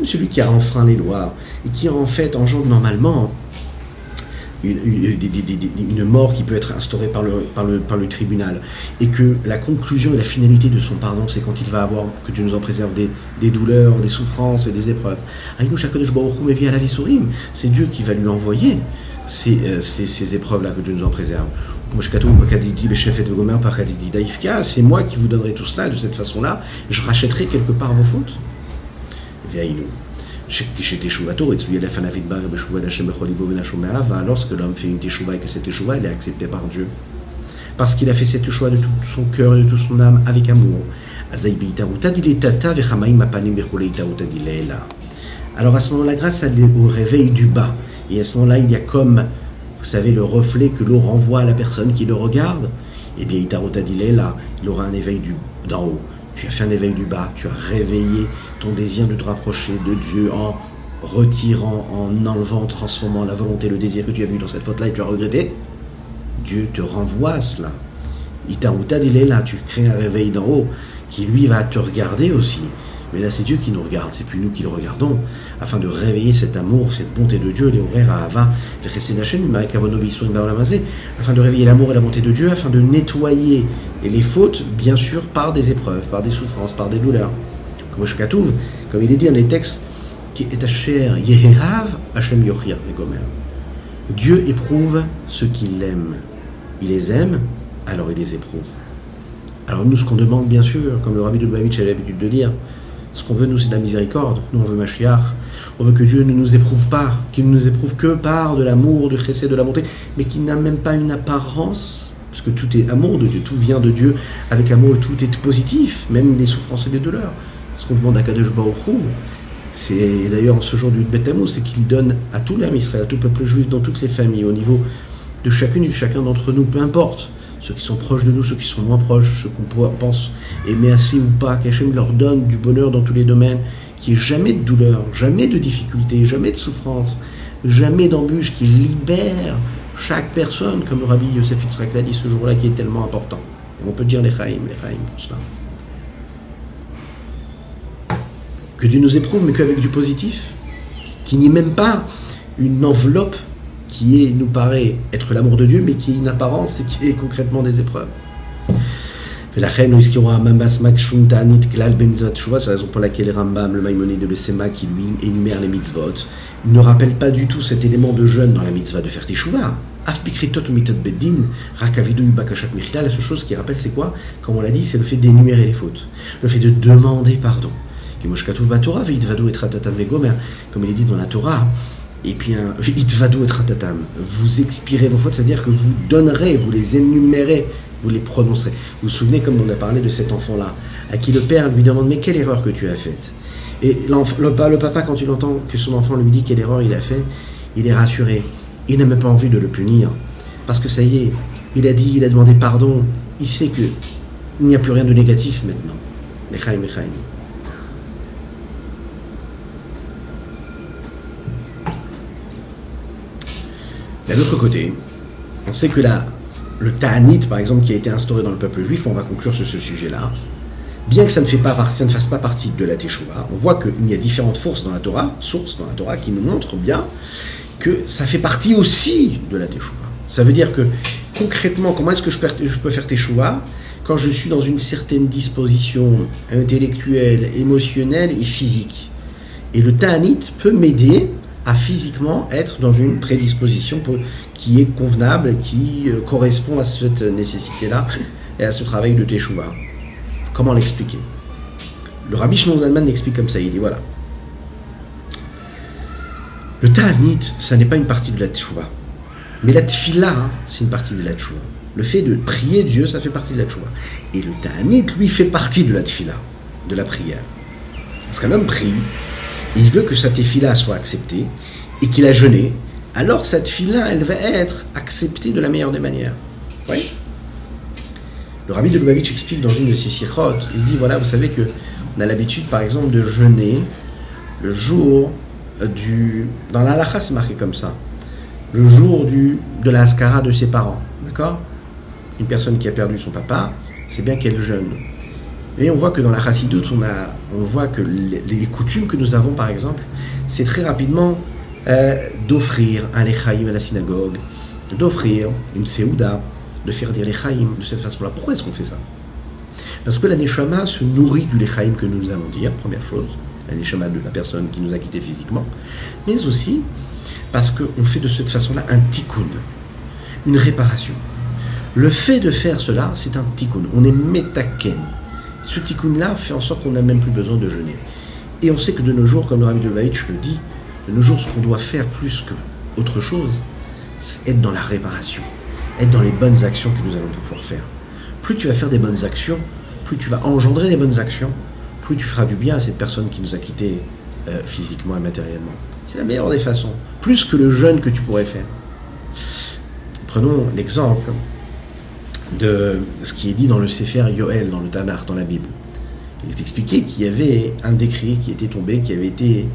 celui qui a enfreint les lois et qui en fait engendre normalement une, mort qui peut être instaurée par le, par, le, par le tribunal, et que la conclusion et la finalité de son pardon, c'est quand il va avoir, que Dieu nous en préserve, des, des douleurs, des souffrances et des épreuves. C'est Dieu qui va lui envoyer ces, euh, ces, ces épreuves-là que Dieu nous en préserve. C'est moi qui vous donnerai tout cela, de cette façon-là, je rachèterai quelque part vos fautes. Lorsque l'homme fait une teshuva et que cette teshuva elle est acceptée par Dieu, parce qu'il a fait cette teshuva de tout son cœur et de toute son âme avec amour. Alors à ce moment-là, grâce au réveil du bas, et à ce moment-là, il y a comme, vous savez, le reflet que l'eau renvoie à la personne qui le regarde, et eh bien il aura un éveil d'en haut. Tu as fait un éveil du bas, tu as réveillé ton désir de te rapprocher de Dieu en retirant, en enlevant, en transformant la volonté, le désir que tu as vu dans cette faute-là et tu as regretté, Dieu te renvoie à cela. Itaoutad, il est là, tu crées un réveil d'en haut qui lui va te regarder aussi. Mais là, c'est Dieu qui nous regarde, c'est plus nous qui le regardons, afin de réveiller cet amour, cette bonté de Dieu, afin de réveiller l'amour et la bonté de Dieu, afin de nettoyer les fautes, bien sûr, par des épreuves, par des souffrances, par des douleurs. Comme comme il est dit dans les textes, qui est Hashem Yochir Dieu éprouve ceux qu'il aime. Il les aime, alors il les éprouve. Alors nous, ce qu'on demande, bien sûr, comme le rabbi de Lubavitch a l'habitude de dire, ce qu'on veut, nous, c'est de la miséricorde. Nous, on veut Mashiach. On veut que Dieu ne nous éprouve pas, qu'il ne nous éprouve que par de l'amour, du chesed, de la bonté, mais qu'il n'a même pas une apparence, parce que tout est amour de Dieu, tout vient de Dieu. Avec amour, tout est positif, même les souffrances et les douleurs. Ce qu'on demande à Kadosh Baruch c'est d'ailleurs en ce jour du Betamou, c'est qu'il donne à tout l'âme Israël, à tout le peuple juif, dans toutes les familles, au niveau de chacune et de chacun d'entre nous, peu importe, ceux qui sont proches de nous, ceux qui sont moins proches, ceux qu'on pense aimer assez ou pas, qu'Hachem leur donne du bonheur dans tous les domaines, qui n'y ait jamais de douleur, jamais de difficulté, jamais de souffrance, jamais d'embûche, qui libère chaque personne, comme rabbi Yosef Yitzhak l'a dit ce jour-là, qui est tellement important. On peut dire les chaim, les chaim pour cela. Que Dieu nous éprouve, mais qu'avec du positif, qu'il n'y ait même pas une enveloppe qui nous paraît être l'amour de Dieu, mais qui est une apparence et qui est concrètement des épreuves. C'est la raison pour laquelle Rambam, le Maïmonide de le qui lui énumère les mitzvot, ne rappelle pas du tout cet élément de jeûne dans la mitzvah de faire teshuva. La seule chose qui rappelle, c'est quoi? Comme on l'a dit, c'est le fait d'énumérer les fautes, le fait de demander pardon. Comme il est dit dans la Torah, et puis un itvado et tratatam. Vous expirez vos fautes, c'est-à-dire que vous donnerez, vous les énumérez, vous les prononcerez. Vous vous souvenez, comme on a parlé de cet enfant-là, à qui le père lui demande Mais quelle erreur que tu as faite? Et le, le papa, quand il entend que son enfant lui dit quelle erreur il a fait, il est rassuré. Il n'a même pas envie de le punir. Parce que ça y est, il a dit, il a demandé pardon. Il sait que il n'y a plus rien de négatif maintenant. D'un autre côté, on sait que la, le Ta'anit, par exemple, qui a été instauré dans le peuple juif, on va conclure sur ce sujet-là, bien que ça ne, fait pas, ça ne fasse pas partie de la Teshuvah, on voit qu'il y a différentes forces dans la Torah, sources dans la Torah, qui nous montrent bien que ça fait partie aussi de la Teshuvah. Ça veut dire que, concrètement, comment est-ce que je peux faire Teshuvah? Quand je suis dans une certaine disposition intellectuelle, émotionnelle et physique. Et le Ta'anit peut m'aider à physiquement être dans une prédisposition qui est convenable, qui euh, correspond à cette nécessité-là et à ce travail de Teshuvah. Comment l'expliquer? Le rabbi Shimon Zalman l'explique comme ça, il dit voilà. Le ta'anit, ça n'est pas une partie de la Teshuvah. Mais la tfila, hein, c'est une partie de la Teshuvah. Le fait de prier Dieu, ça fait partie de la Teshuvah. Et le ta'anit, lui, fait partie de la tfila, de la prière. Parce qu'un homme prie, il veut que cette fille-là soit acceptée et qu'il a jeûné, alors cette fille-là, elle va être acceptée de la meilleure des manières. Oui Le rabbi de Lubavitch explique dans une de ses sikhot, il dit voilà, vous savez que on a l'habitude, par exemple, de jeûner le jour du. Dans la c'est marqué comme ça. Le jour de la de ses parents. D'accord? Une personne qui a perdu son papa, c'est bien qu'elle jeûne. Et on voit que dans la chassidoute, on, a, on voit que les, coutumes que nous avons, par exemple, c'est très rapidement euh, d'offrir un lechaïm à la synagogue, d'offrir une seouda, de faire dire lechaïm de cette façon-là. Pourquoi est-ce qu'on fait ça? Parce que la neshama se nourrit du lechaïm que nous allons dire, première chose, la neshama de la personne qui nous a quittés physiquement, mais aussi parce qu'on fait de cette façon-là un tikkun, une réparation. Le fait de faire cela, c'est un tikkun. On est metaken ce tikkun-là fait en sorte qu'on n'a même plus besoin de jeûner. Et on sait que de nos jours, comme le Rabbi de je le dis, de nos jours, ce qu'on doit faire plus que autre chose, c'est être dans la réparation, être dans les bonnes actions que nous allons pouvoir faire. Plus tu vas faire des bonnes actions, plus tu vas engendrer des bonnes actions, plus tu feras du bien à cette personne qui nous a quittés euh, physiquement et matériellement. C'est la meilleure des façons, plus que le jeûne que tu pourrais faire. Prenons l'exemple de ce qui est dit dans le Sefer Yoel, dans le Tanakh, dans la Bible. Il est expliqué qu'il y avait un décret qui était tombé, qui avait été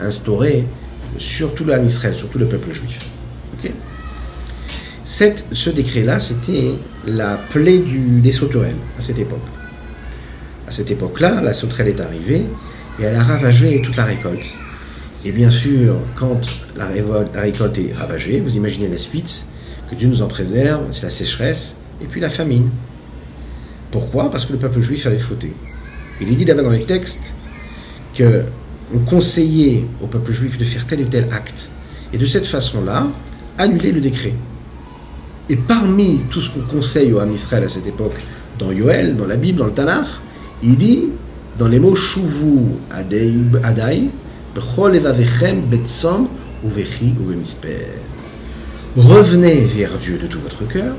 instauré sur tout l'âme Israël, sur tout le peuple juif. Ce décret-là, c'était la plaie du, des sauterelles à cette époque. À cette époque-là, la sauterelle est arrivée et elle a ravagé toute la récolte. Et bien sûr, quand la, la récolte est ravagée, vous imaginez la suite, que Dieu nous en préserve, c'est la sécheresse et puis la famine. Pourquoi? Parce que le peuple juif avait fauté. Il est dit là-bas dans les textes que on conseillait au peuple juif de faire tel ou tel acte. Et de cette façon-là, annuler le décret. Et parmi tout ce qu'on conseille au Ham Israël à cette époque, dans Yoel, dans la Bible, dans le Tanakh, il dit, dans les mots Shuvu Adai, Betsom Uvechi Revenez vers Dieu de tout votre cœur,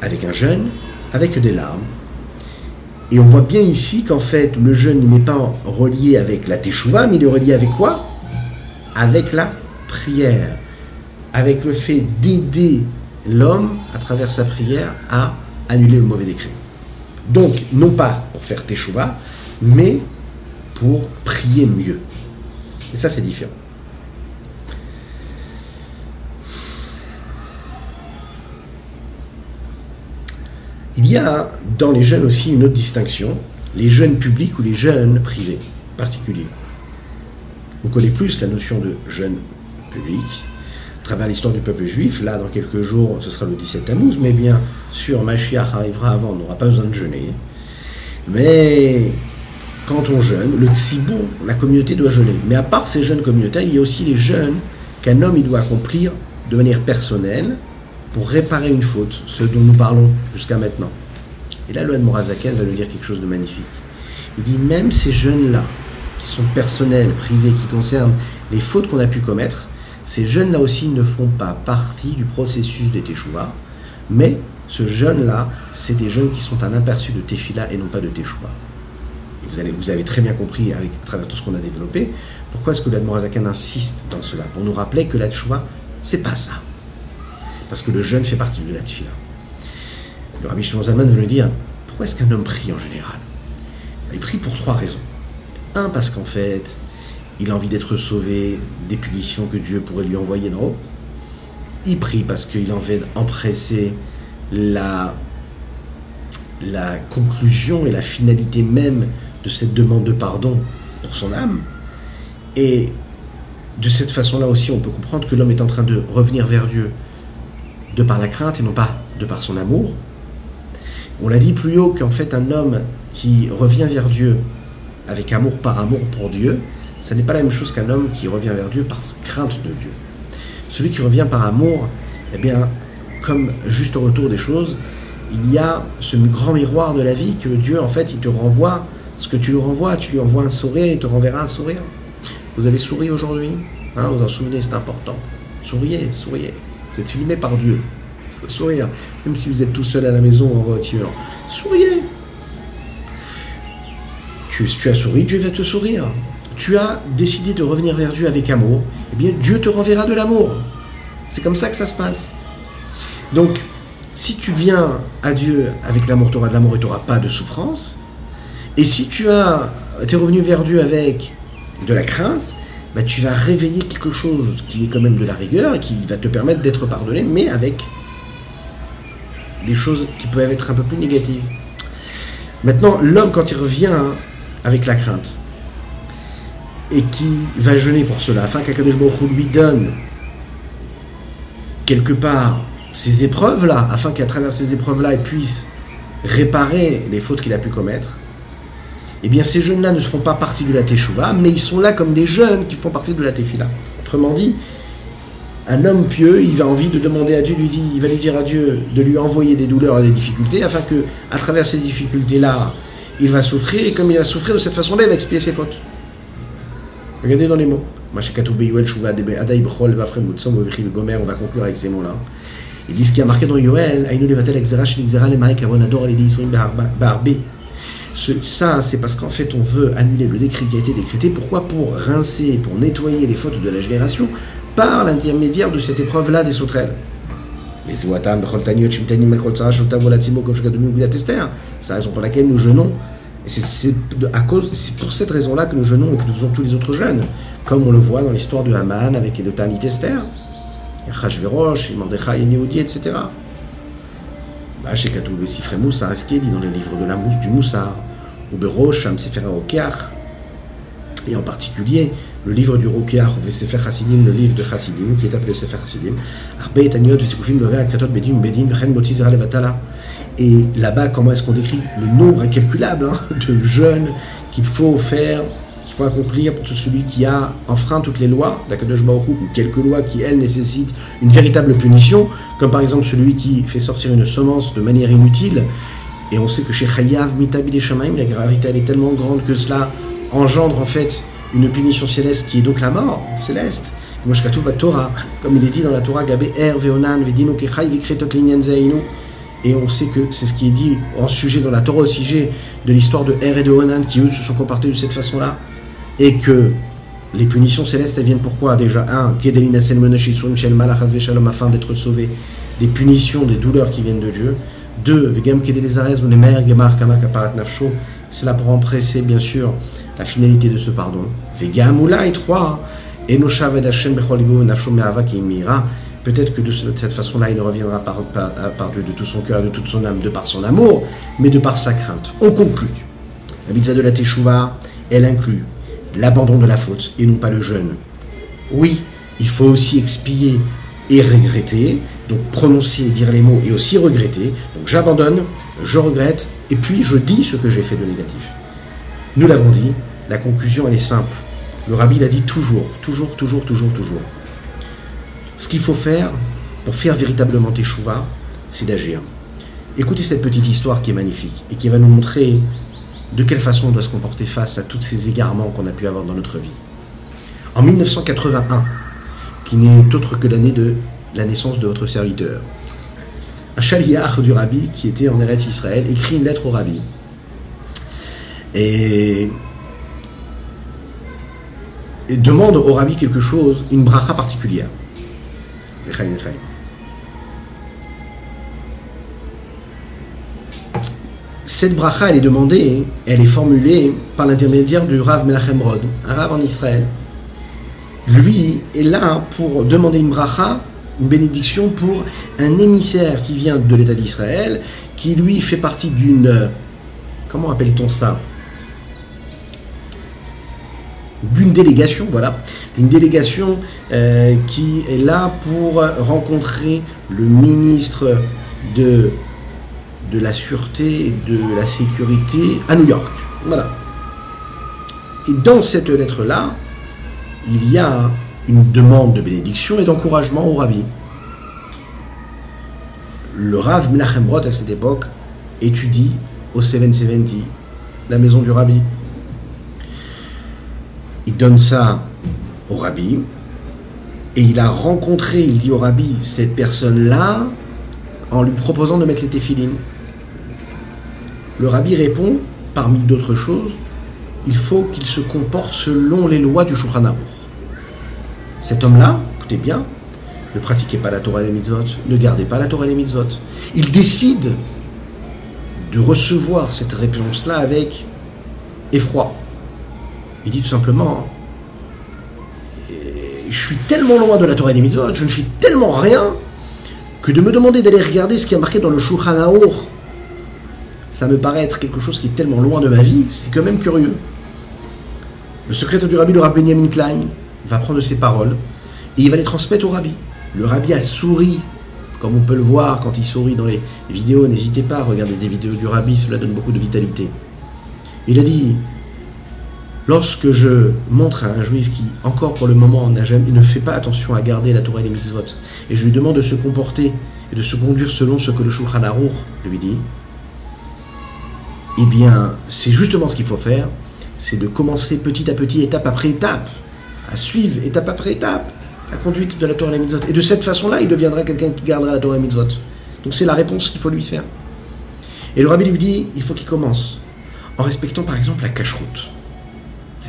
avec un jeûne, avec des larmes, et on voit bien ici qu'en fait, le jeûne n'est pas relié avec la teshuva, mais il est relié avec quoi? Avec la prière. Avec le fait d'aider l'homme, à travers sa prière, à annuler le mauvais décret. Donc, non pas pour faire teshuva, mais pour prier mieux. Et ça, c'est différent. Il y a dans les jeunes aussi une autre distinction, les jeunes publics ou les jeunes privés particuliers. On connaît plus la notion de jeunes public à travers l'histoire du peuple juif. Là, dans quelques jours, ce sera le 17 Tammuz, mais bien sûr, Mashiach arrivera avant, on n'aura pas besoin de jeûner. Mais quand on jeûne, le tzibou, la communauté doit jeûner. Mais à part ces jeunes communautaires, il y a aussi les jeunes qu'un homme il doit accomplir de manière personnelle, pour réparer une faute, ce dont nous parlons jusqu'à maintenant. Et là, Loan Morazaken va nous dire quelque chose de magnifique. Il dit même ces jeunes-là, qui sont personnels, privés, qui concernent les fautes qu'on a pu commettre, ces jeunes-là aussi ne font pas partie du processus de Teshuvah, mais ce jeune-là, c'est des jeunes qui sont un aperçu de Tefila et non pas de Teshuvah. Et vous, vous avez très bien compris, avec, à travers tout ce qu'on a développé, pourquoi est-ce que Loan Morazaken insiste dans cela, pour nous rappeler que la Teshuvah, c'est pas ça parce que le jeûne fait partie de la tfila. Le Rabbi Shimon Zalman veut nous dire pourquoi est-ce qu'un homme prie en général? Il prie pour trois raisons. Un, parce qu'en fait, il a envie d'être sauvé des punitions que Dieu pourrait lui envoyer d'en haut. Il prie parce qu'il a envie d'empresser la, la conclusion et la finalité même de cette demande de pardon pour son âme. Et de cette façon-là aussi, on peut comprendre que l'homme est en train de revenir vers Dieu de par la crainte et non pas de par son amour. On l'a dit plus haut qu'en fait un homme qui revient vers Dieu avec amour par amour pour Dieu, ça n'est pas la même chose qu'un homme qui revient vers Dieu par crainte de Dieu. Celui qui revient par amour, eh bien, comme juste retour des choses, il y a ce grand miroir de la vie que Dieu, en fait, il te renvoie ce que tu lui renvoies. Tu lui envoies un sourire, il te renverra un sourire. Vous avez souri aujourd'hui hein, Vous en souvenez, c'est important. Souriez, souriez. Filmé par Dieu. Il faut sourire. Même si vous êtes tout seul à la maison en voiture. Souriez. Tu, tu as souri, Dieu va te sourire. Tu as décidé de revenir vers Dieu avec amour. Eh bien, Dieu te renverra de l'amour. C'est comme ça que ça se passe. Donc, si tu viens à Dieu avec l'amour, tu auras de l'amour et tu n'auras pas de souffrance. Et si tu as, es revenu vers Dieu avec de la crainte, bah, tu vas réveiller quelque chose qui est quand même de la rigueur et qui va te permettre d'être pardonné, mais avec des choses qui peuvent être un peu plus négatives. Maintenant, l'homme, quand il revient avec la crainte, et qui va jeûner pour cela, afin qu'Akadosh Baruch lui donne quelque part ces épreuves-là, afin qu'à travers ces épreuves-là, il puisse réparer les fautes qu'il a pu commettre, eh bien ces jeunes-là ne font pas partie de la Teshuvah, mais ils sont là comme des jeunes qui font partie de la Tefila. Autrement dit, un homme pieux, il va envie de demander à Dieu, lui dit, il va lui dire à Dieu de lui envoyer des douleurs et des difficultés, afin que, à travers ces difficultés-là, il va souffrir, et comme il va souffrir de cette façon-là, il va expier ses fautes. Regardez dans les mots. On va conclure avec ces mots-là. Il dit ce qui a marqué dans Yoel, ça, c'est parce qu'en fait, on veut annuler le décret qui a été décrété. Pourquoi Pour rincer, pour nettoyer les fautes de la génération par l'intermédiaire de cette épreuve-là des sauterelles. C'est la raison pour laquelle nous jeûnons Et c'est à cause, c'est pour cette raison-là que nous jeûnons et que nous faisons tous les autres jeûnes, comme on le voit dans l'histoire de Haman avec le Tanit Esther, Hachverosh, Mordechai et etc. Bah, chez Katou Sifre Moussa, ce qui est dit dans les livres de la mousse du Moussa, ou Berosh, Sefer et en particulier le livre du Rokeach, ou Sefer Hasidim, le livre de Hasidim, qui est appelé Sefer Hasidim, Arbe Etaniot, Vesikufim, Dover, Kratot, Bedim, Bedin, Chen, Botizera, Levatala. Et là-bas, comment est-ce qu'on décrit le nombre incalculable hein, de jeunes qu'il faut faire, qu'il faut accomplir pour tout celui qui a enfreint toutes les lois d'Akadosh ou quelques lois qui, elles, nécessitent une véritable punition, comme par exemple celui qui fait sortir une semence de manière inutile. Et on sait que chez Chayav, Mitabi des la gravité est tellement grande que cela engendre en fait une punition céleste qui est donc la mort céleste. Torah, comme il est dit dans la Torah, Gabe Er Veonan Vedino Kechai Zainu. Et on sait que c'est ce qui est dit en sujet dans la Torah au sujet de l'histoire de Er et de Onan qui eux se sont comportés de cette façon-là. Et que les punitions célestes elles viennent pourquoi Déjà, un, afin d'être sauvé des punitions, des douleurs qui viennent de Dieu. Deux, cela pour empresser bien sûr la finalité de ce pardon. Et trois, Peut-être que de cette façon-là, il ne reviendra par, par, Dieu de tout son cœur, de toute son âme, de par son amour, mais de par sa crainte. On conclut. La mitzvah de la Teshuvah, elle inclut l'abandon de la faute et non pas le jeûne. Oui, il faut aussi expier et regretter, donc prononcer et dire les mots et aussi regretter. Donc j'abandonne, je regrette et puis je dis ce que j'ai fait de négatif. Nous l'avons dit, la conclusion elle est simple. Le rabbi l'a dit toujours, toujours, toujours, toujours, toujours. Ce qu'il faut faire pour faire véritablement Teshuvah, c'est d'agir. Écoutez cette petite histoire qui est magnifique et qui va nous montrer de quelle façon on doit se comporter face à tous ces égarements qu'on a pu avoir dans notre vie. En 1981, qui n'est autre que l'année de la naissance de votre serviteur, un chaliar du rabbi qui était en Eretz Israël écrit une lettre au rabbi. Et, et demande au rabbi quelque chose, une bracha particulière. Cette bracha, elle est demandée, elle est formulée par l'intermédiaire du Rav Menachem Brod, un Rav en Israël. Lui est là pour demander une bracha, une bénédiction pour un émissaire qui vient de l'État d'Israël, qui lui fait partie d'une... Comment appelle-t-on ça? D'une délégation, voilà, d'une délégation euh, qui est là pour rencontrer le ministre de, de la Sûreté et de la Sécurité à New York. Voilà. Et dans cette lettre-là, il y a une demande de bénédiction et d'encouragement au rabbi. Le Rav Menachem Brot à cette époque étudie au 770, la maison du rabbi. Il donne ça au rabbi et il a rencontré, il dit au rabbi, cette personne-là en lui proposant de mettre les téphilines. Le rabbi répond, parmi d'autres choses, il faut qu'il se comporte selon les lois du Shulchan Aruch. Cet homme-là, écoutez bien, ne pratiquait pas la Torah et les mitzvot, ne gardait pas la Torah et les mitzvot. Il décide de recevoir cette réponse-là avec effroi. Il dit tout simplement, je suis tellement loin de la Torah et des mitzvot, je ne fais tellement rien, que de me demander d'aller regarder ce qui est marqué dans le Shulchan ça me paraît être quelque chose qui est tellement loin de ma vie, c'est quand même curieux. Le secrétaire du rabbi, le rabbi Benjamin Klein, va prendre ces paroles et il va les transmettre au rabbi. Le rabbi a souri, comme on peut le voir quand il sourit dans les vidéos. N'hésitez pas à regarder des vidéos du rabbi, cela donne beaucoup de vitalité. Il a dit Lorsque je montre à un juif qui, encore pour le moment, n'a jamais, ne fait pas attention à garder la Torah et les mitzvot, et je lui demande de se comporter et de se conduire selon ce que le Shulchan Aruch lui dit, eh bien, c'est justement ce qu'il faut faire, c'est de commencer petit à petit, étape après étape, à suivre étape après étape la conduite de la Torah et les mitzvot. Et de cette façon-là, il deviendra quelqu'un qui gardera la Torah et les mitzvot. Donc c'est la réponse qu'il faut lui faire. Et le rabbi lui dit, il faut qu'il commence en respectant par exemple la cache-route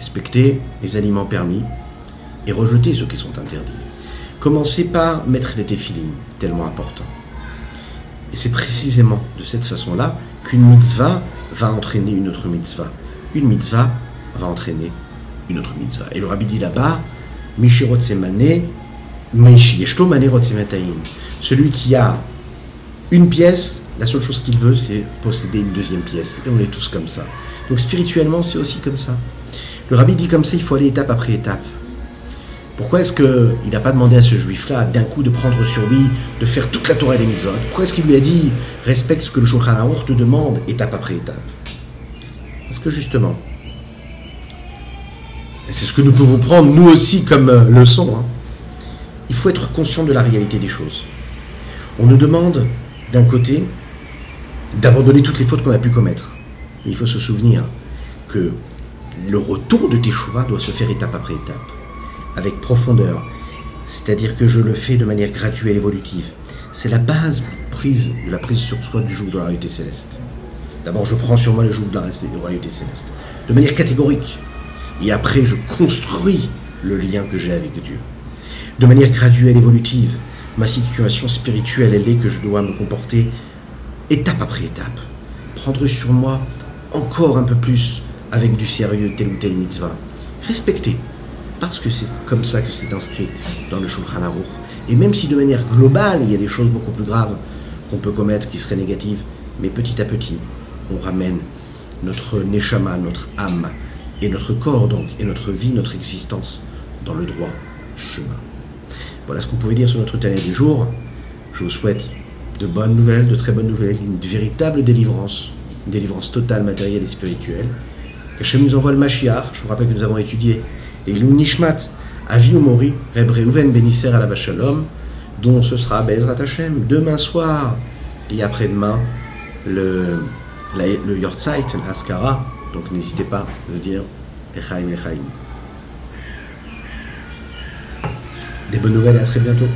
respecter les aliments permis et rejeter ceux qui sont interdits. Commencez par mettre les téphilines, tellement important. Et c'est précisément de cette façon-là qu'une mitzvah va entraîner une autre mitzvah. Une mitzvah va entraîner une autre mitzvah. Et le rabbi dit là-bas, celui qui a une pièce, la seule chose qu'il veut, c'est posséder une deuxième pièce. Et on est tous comme ça. Donc spirituellement, c'est aussi comme ça. Le rabbi dit comme ça, il faut aller étape après étape. Pourquoi est-ce qu'il n'a pas demandé à ce juif-là d'un coup de prendre sur lui, de faire toute la Torah des mitzvot? Pourquoi est-ce qu'il lui a dit respecte ce que le Shulchan Aruch te demande étape après étape? Parce que justement, c'est ce que nous pouvons prendre nous aussi comme euh, leçon, hein, il faut être conscient de la réalité des choses. On nous demande d'un côté d'abandonner toutes les fautes qu'on a pu commettre. Mais il faut se souvenir que le retour de Teshuvah doit se faire étape après étape, avec profondeur. C'est-à-dire que je le fais de manière graduelle, évolutive. C'est la base prise de la prise sur soi du joug de la royauté céleste. D'abord, je prends sur moi le joug de la royauté céleste, de manière catégorique. Et après, je construis le lien que j'ai avec Dieu. De manière graduelle, évolutive, ma situation spirituelle, elle est que je dois me comporter étape après étape. Prendre sur moi encore un peu plus avec du sérieux tel ou tel mitzvah. Respecter, parce que c'est comme ça que c'est inscrit dans le Shulchan Aruch. Et même si de manière globale, il y a des choses beaucoup plus graves qu'on peut commettre qui seraient négatives, mais petit à petit, on ramène notre neshama, notre âme, et notre corps donc, et notre vie, notre existence dans le droit chemin. Voilà ce qu'on pouvait dire sur notre télé du jour. Je vous souhaite de bonnes nouvelles, de très bonnes nouvelles, une véritable délivrance, une délivrance totale, matérielle et spirituelle. Qu'Hachem nous envoie le Mashiach. Je vous rappelle que nous avons étudié les Nishmat, Avi Mori, Reb Reuven à la Vachalom, dont ce sera Bezrat Hashem demain soir et après-demain le, le Yortzeit, l'Askara. Donc n'hésitez pas à dire Echaim, Echaim. Des bonnes nouvelles et à très bientôt.